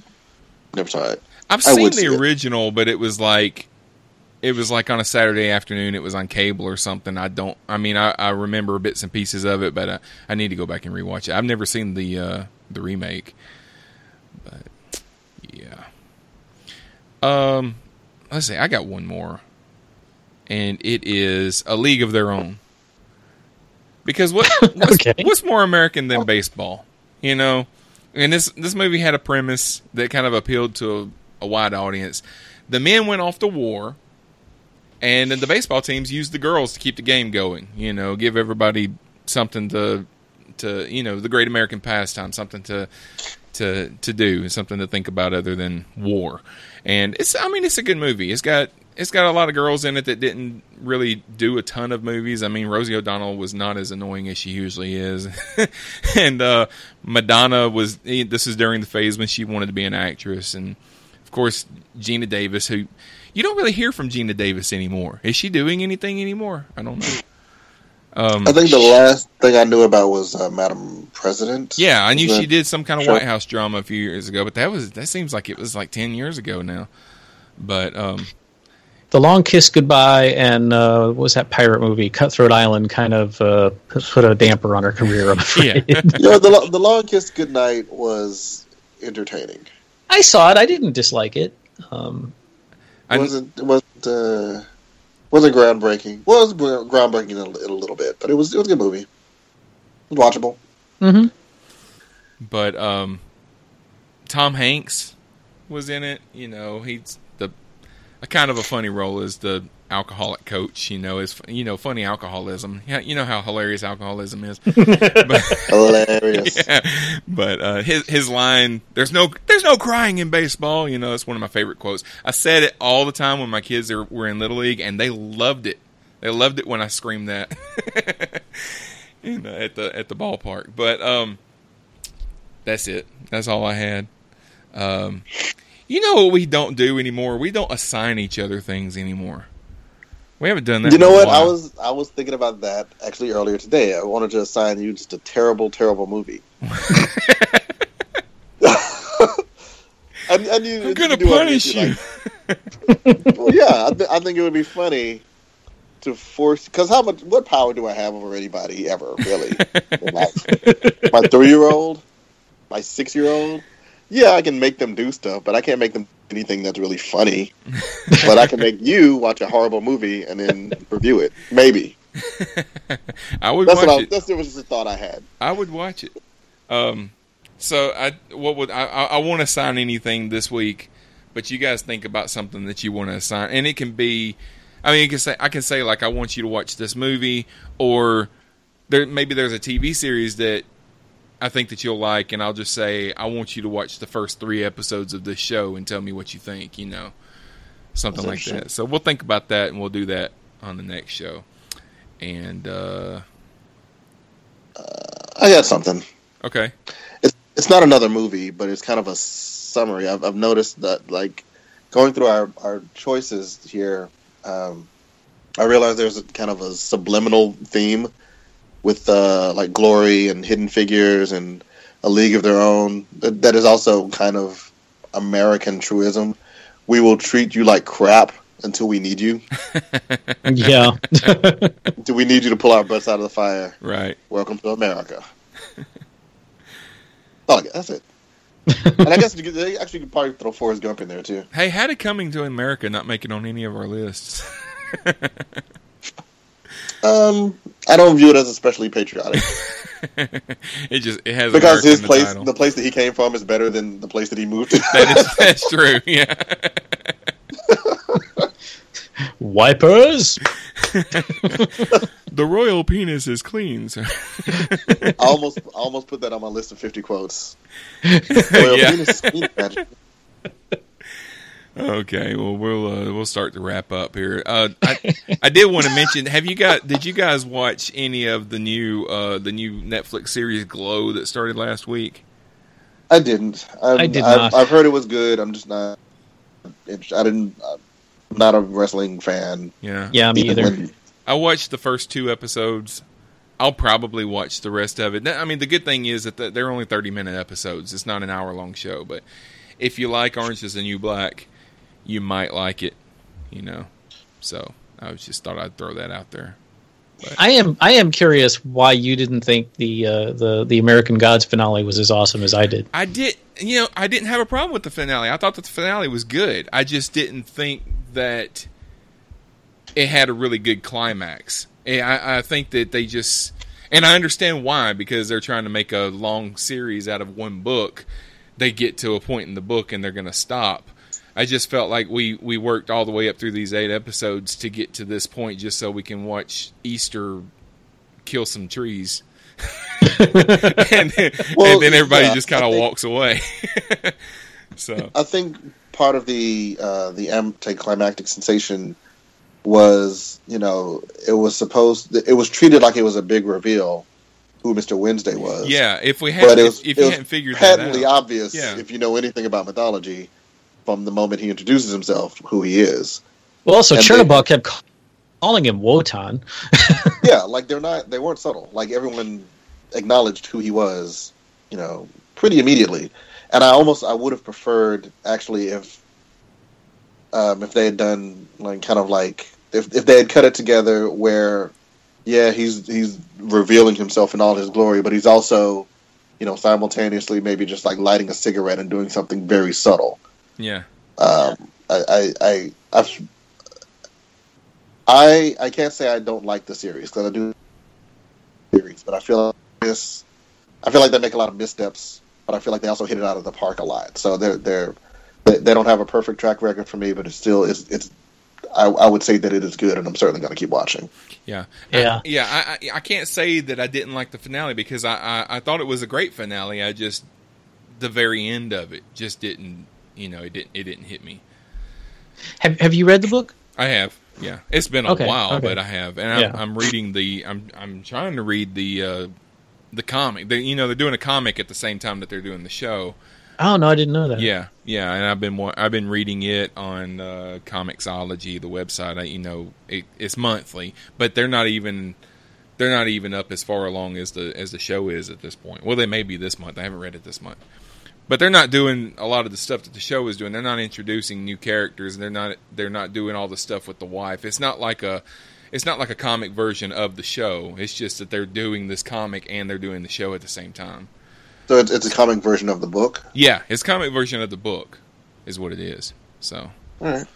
never saw it. I've I seen the see it. original, but it was like it was like on a Saturday afternoon. It was on cable or something. I don't. I mean, I, I remember bits and pieces of it, but I, I need to go back and rewatch it. I've never seen the uh, the remake, but yeah. Um, let's see. I got one more, and it is A League of Their Own. Because what what's, Okay. what's more American than baseball? You know, and this this movie had a premise that kind of appealed to a, a wide audience. The men went off to war, and then the baseball teams used the girls to keep the game going. You know, give everybody something to to you know the great American pastime, something to to to do, something to think about other than war. And it's I mean it's a good movie. It's got it's got a lot of girls in it that didn't really do a ton of movies. I mean Rosie O'Donnell was not as annoying as she usually is, and uh, Madonna was. This is during the phase when she wanted to be an actress, and of course Geena Davis, who you don't really hear from Geena Davis anymore. Is she doing anything anymore? I don't know. Um, I think the last thing I knew about was uh, Madam President. Yeah, I knew she did some kind of Sure. White House drama a few years ago, but that was that seems like it was like ten years ago now. But um, The Long Kiss Goodbye and uh, what was that pirate movie, Cutthroat Island, kind of uh, put put a damper on her career. I'm afraid. you know, the the Long Kiss Goodnight was entertaining. I saw it. I didn't dislike it. Um, It wasn't it wasn't uh, wasn't groundbreaking. Well, it was gr- groundbreaking in a, in a little bit, but it was it was a good movie. It was watchable. mm-hmm. but um, Tom Hanks was in it. You know, he's the a kind of a funny role as the alcoholic coach. You know, is you know funny alcoholism. Yeah, you know how hilarious alcoholism is. but, Hilarious. Yeah, but uh, his his line, "There's no there's no crying in baseball." You know, it's one of my favorite quotes. I said it all the time when my kids are, were in little league, and they loved it. They loved it when I screamed that. in, uh, at the at the ballpark. But um, that's it. That's all I had. Um, you know what we don't do anymore? We don't assign each other things anymore. We haven't done that. You know what? I was I was thinking about that actually earlier today. I wanted to assign you just a terrible, terrible movie. and, and you, I'm gonna punish you like. well, yeah, I, th- I think it would be funny to force because how much what power do I have over anybody ever really? my my three year old, my six year old. yeah, I can make them do stuff, but I can't make them anything that's really funny. but I can make you watch a horrible movie and then review it. Maybe. I would That's watch what I, it. that's was the thought I had. I would watch it. Um, so I what would I I, I want to assign anything this week, but you guys think about something that you want to assign, and it can be. I mean, you can say I can say like I want you to watch this movie, or there maybe there's a TV series that I think that you'll like, and I'll just say I want you to watch the first three episodes of this show and tell me what you think. You know, something like that. So we'll think about that, and we'll do that on the next show. And uh, I got something. okay, It's it's not another movie, but it's kind of a summary. I've I've noticed that like going through our our choices here, um, I realize there's a, kind of a subliminal theme with uh, like glory and hidden figures and a league of their own. That that is also kind of American truism. We will treat you like crap until we need you. Yeah. Until we need you to pull our butts out of the fire. right. Welcome to America. oh, that's it. and I guess you could, they actually could probably throw Forrest Gump in there too. Hey, how did Coming to America not make it on any of our lists? Um, I don't view it as especially patriotic it just it has because his the place, title. the place that he came from, is better than the place that he moved to. That is, that's true. Yeah. Wipers. the royal penis is clean. So. I almost, I almost put that on my list of fifty quotes. Royal Yeah. penis is clean, Patrick. Okay, well we'll uh, we'll start to wrap up here. Uh, I I did want to mention. Have you got? Did you guys watch any of the new uh, the new Netflix series Glow that started last week? I didn't. I'm, I did I've, not. I've heard it was good. I'm just not. I didn't. I'm not a wrestling fan. Yeah. Yeah, me either. when- I watched the first two episodes. I'll probably watch the rest of it. I mean, the good thing is that they're only thirty minute episodes. It's not an hour long show. But if you like Orange Is the New Black, you might like it. You know, so I was just thought I'd throw that out there. I am I am curious why you didn't think the uh, the the American Gods finale was as awesome as I did. I did, you know, I didn't have a problem with the finale. I thought that the finale was good. I just didn't think that it had a really good climax. I, I think that they just, and I understand why because they're trying to make a long series out of one book. They get to a point in the book and they're going to stop. I just felt like we we worked all the way up through these eight episodes to get to this point, just so we can watch Easter kill some trees. and, then, Well, and then everybody yeah, just kind of walks away. so I think part of the uh, the anticlimactic sensation was, you know, it was supposed, it was treated like it was a big reveal who Mister Wednesday was. yeah, if we had, but it if, was, if it you was hadn't figured that patently out, obvious Yeah. if you know anything about mythology from the moment he introduces himself who he is. Well, also And they- Czernobog kept calling him Wotan. yeah, like they're not, they weren't subtle. Like everyone acknowledged who he was, you know, pretty immediately. And I almost, I would have preferred actually if, um, if they had done like kind of like if if they had cut it together where, yeah, he's he's revealing himself in all his glory, but he's also, you know, simultaneously maybe just like lighting a cigarette and doing something very subtle. Yeah, Um, I, I, I, I've, I, I can't say I don't like the series because I do series, but I feel like this, I feel like they make a lot of missteps, but I feel like they also hit it out of the park a lot. So they're they're they, they don't have a perfect track record for me, but it's still it's it's. I, I would say that it is good, and I'm certainly going to keep watching. yeah, Yeah. I, yeah. I, I I can't say that I didn't like the finale because I, I I thought it was a great finale. I just the very end of it just didn't, you know, it didn't it didn't hit me. Have Have you read the book? I have, yeah. It's been a Okay, while, okay. but I have, and I'm, Yeah. I'm reading the. I'm I'm trying to read the uh, the comic. They, you know, they're doing a comic at the same time that they're doing the show. Oh no, I didn't know that. Yeah, yeah, and I've been I've been reading it on uh, Comixology, the website. I, you know, it, it's monthly, but they're not even they're not even up as far along as the as the show is at this point. Well, they may be this month. I haven't read it this month, but they're not doing a lot of the stuff that the show is doing. They're not introducing new characters. They're not they're not doing all the stuff with the wife. It's not like a it's not like a comic version of the show. It's just that they're doing this comic and they're doing the show at the same time. So it's, it's a comic version of the book. Yeah, his comic version of the book is what it is. So All right.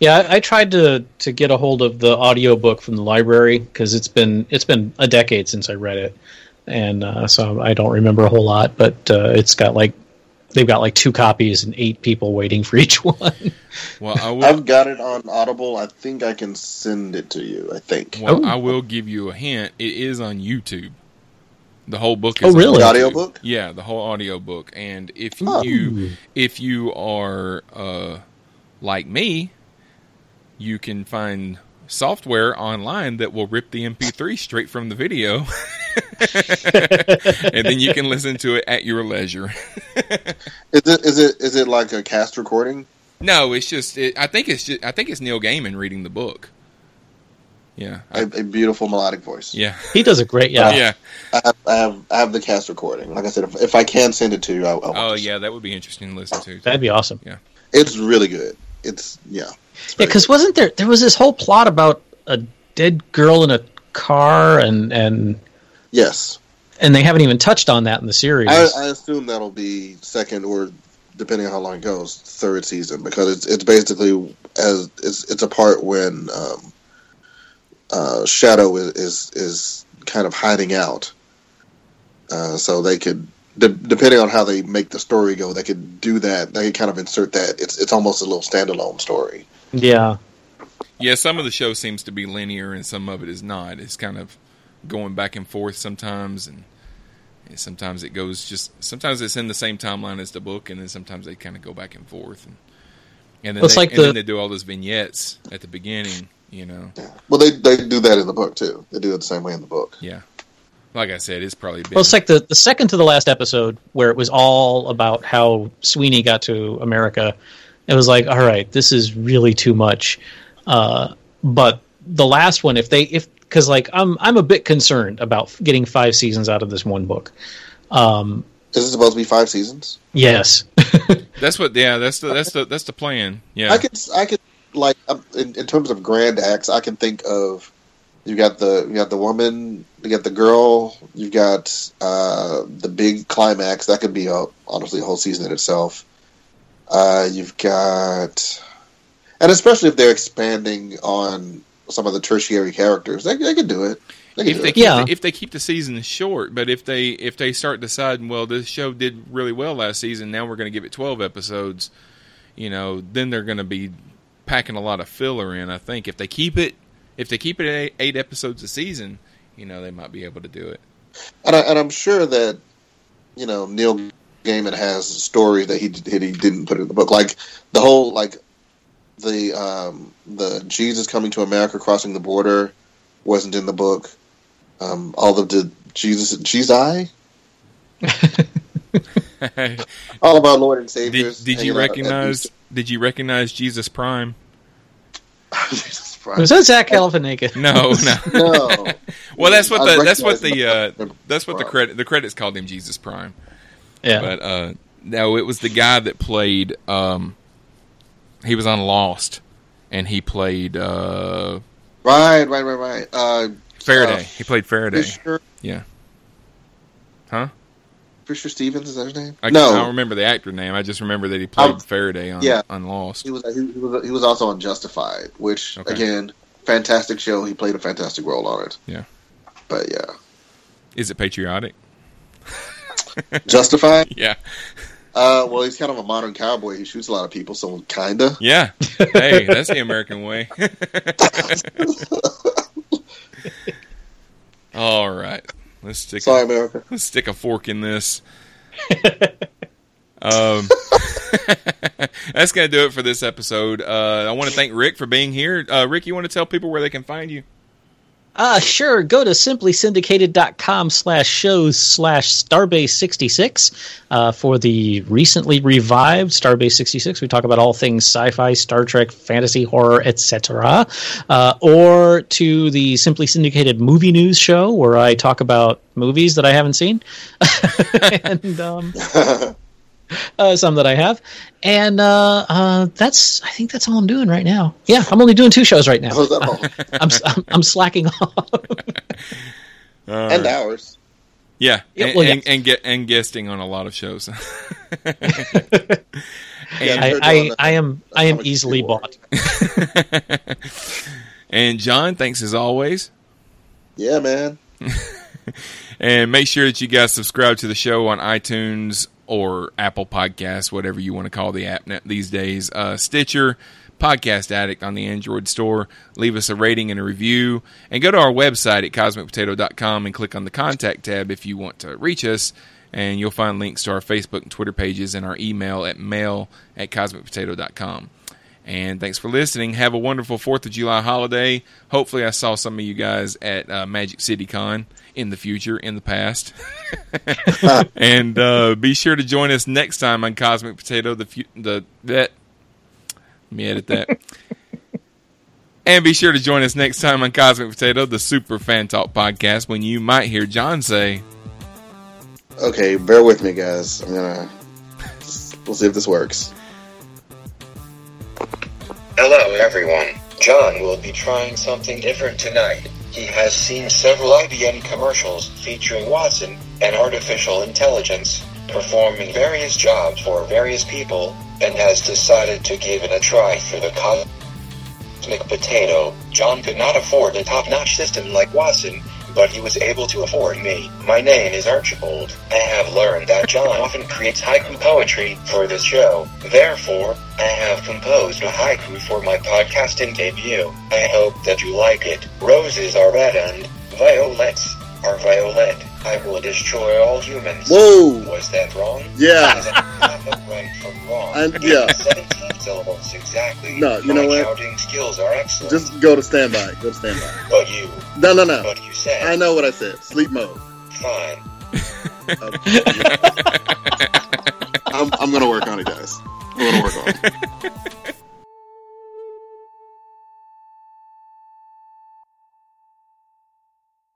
Yeah, I, I tried to to get a hold of the audiobook from the library because it's been it's been a decade since I read it, and uh, so I don't remember a whole lot. But uh, it's got like they've got like two copies and eight people waiting for each one. well, I will. I've got it on Audible. I think I can send it to you. I think. Well, Oh. I will give you a hint. It is on YouTube. The whole book Oh, is on really? The YouTube. audiobook? Yeah, the whole audio book. And if Oh. you if you are uh, like me, you can find software online that will rip the MP3 straight from the video, and then you can listen to it at your leisure. Is it is it is it like a cast recording? No, it's just. It, I think it's just. I think it's Neil Gaiman reading the book. Yeah. A, a beautiful melodic voice. Yeah. he does a great yeah. Yeah. I have, I have I have the cast recording. Like I said, if, if I can send it to you, I, I will. Oh yeah, that would be interesting to listen to. That'd be awesome. Yeah. It's really good. It's yeah. Yeah, because wasn't there there was this whole plot about a dead girl in a car and and Yes. and they haven't even touched on that in the series. I, I assume that'll be second or depending on how long it goes, third season because it's it's basically as it's it's a part when um, uh, Shadow is, is is kind of hiding out, uh, so they could de- depending on how they make the story go, they could do that. They could kind of insert that. It's it's almost a little standalone story. Yeah. Yeah, some of the show seems to be linear, and some of it is not. It's kind of going back and forth sometimes, and, and sometimes it goes just. Sometimes it's in the same timeline as the book, and then sometimes they kind of go back and forth, and, and then Well, it's they, like and the- then they do all those vignettes at the beginning. You know, Well, they they do that in the book too. They do it the same way in the book. yeah. Like I said, it's probably been. Well, it's like the, the second to the last episode where it was all about how Sweeney got to America. It was like, all right, this is really too much. Uh, but the last one, if they if because like I'm I'm a bit concerned about getting five seasons out of this one book. Um, Is it supposed to be five seasons? yes, that's what. Yeah, that's the that's the that's the plan. Yeah, I could I could like um, in, in terms of grand acts, I can think of you got the you got the woman, you got the girl, you've got uh, the big climax. That could be a, honestly a whole season in itself. Uh, you've got, and especially if they're expanding on some of the tertiary characters, they, they could do it. They if do they it. keep Yeah. the, if they keep the season short, but if they if they start deciding, well, this show did really well last season, now we're going to give it twelve episodes, you know, then they're going to be packing a lot of filler in. I think if they keep it if they keep it at eight, eight episodes a season, you know, they might be able to do it. and, I, and I'm sure that you know Neil Gaiman has stories that he that he didn't put in the book, like the whole like the um, the Jesus coming to America crossing the border wasn't in the book. Um, all of the Jesus Jesus I all of our Lord and did, Saviors. did you hanging out at recognize did you recognize Jesus Prime? Easter. Jesus was that Zach Galifianakis? No, no. No. well, that's what the that's what the uh, that's what the credit the credits called him Jesus Prime. Yeah, But uh, no, it was the guy that played. Um, he was on Lost, and he played uh, Right, right, right, right. Uh, Faraday. Uh, he played Faraday. Fisher, Yeah. Huh? Fisher Stevens is that his name? I, no, I don't remember the actor name. I just remember that he played Um, Faraday on yeah. on Lost. He was he, he was he was also on Justified, which Okay. again, fantastic show. He played a fantastic role on it. Yeah. But yeah, Is it patriotic? Justified. Yeah. Uh, well, he's kind of a modern cowboy. He shoots a lot of people, so kinda. Yeah. hey, that's the American way. All right. Let's stick. Sorry, a, America. let's stick a fork in this. um, that's going to do it for this episode. Uh, I want to thank Rick for being here. Uh, Rick, you want to tell people where they can find you? Uh, sure. Go to simplysyndicated.com slash shows slash Starbase 66 uh, for the recently revived Starbase 66. We talk about all things sci fi, Star Trek, fantasy, horror, etc. Uh, or to the Simply Syndicated movie news show where I talk about movies that I haven't seen. and um, uh, some that I have. And uh, uh, that's, I think that's all I'm doing right now. Yeah, I'm only doing two shows right now. How's? I'm, I'm, I'm slacking off. All and hours. Yeah, Yeah, and, well, and, yes. and get and guesting on a lot of shows. I, I, I am I am easily bought. and John, thanks as always. Yeah, man. And make sure that you guys subscribe to the show on iTunes or Apple Podcasts, whatever you want to call the app these days. Uh, Stitcher, Podcast Addict on the Android store. Leave us a rating and a review. And go to our website at cosmicpotato.com and click on the contact tab if you want to reach us. And you'll find links to our Facebook and Twitter pages and our email at mail at cosmicpotato.com. And thanks for listening. Have a wonderful 4th of July holiday. Hopefully, I saw some of you guys at uh, Magic City Con in the future, in the past. and uh, be sure to join us next time on Cosmic Potato. The fu- the that let me edit that. and be sure to join us next time on Cosmic Potato, the Super Fan Talk podcast, when you might hear John say, Okay, bear with me, guys. I'm gonna. We'll see if this works. Hello, everyone. John will be trying something different tonight. He has seen several IBM commercials featuring Watson and artificial intelligence performing various jobs for various people and has decided to give it a try for the cosmic potato. John could not afford a top-notch system like Watson, but he was able to afford me. My name is Archibald. I have learned that John often creates haiku poetry for this show. Therefore, I have composed a haiku for my podcasting debut. I hope that you like it. Roses are red and violets are violet. I will destroy all humans. Whoa. Was that wrong? Yeah. Is that not right from wrong? And- yeah. 17 syllables exactly. No, you My know what? counting skills are excellent. Just go to standby. Go to standby. But you, No, no, no. but you said I know what I said. Sleep mode. fine. I'm, I'm gonna work on it, guys. I'm gonna work on it.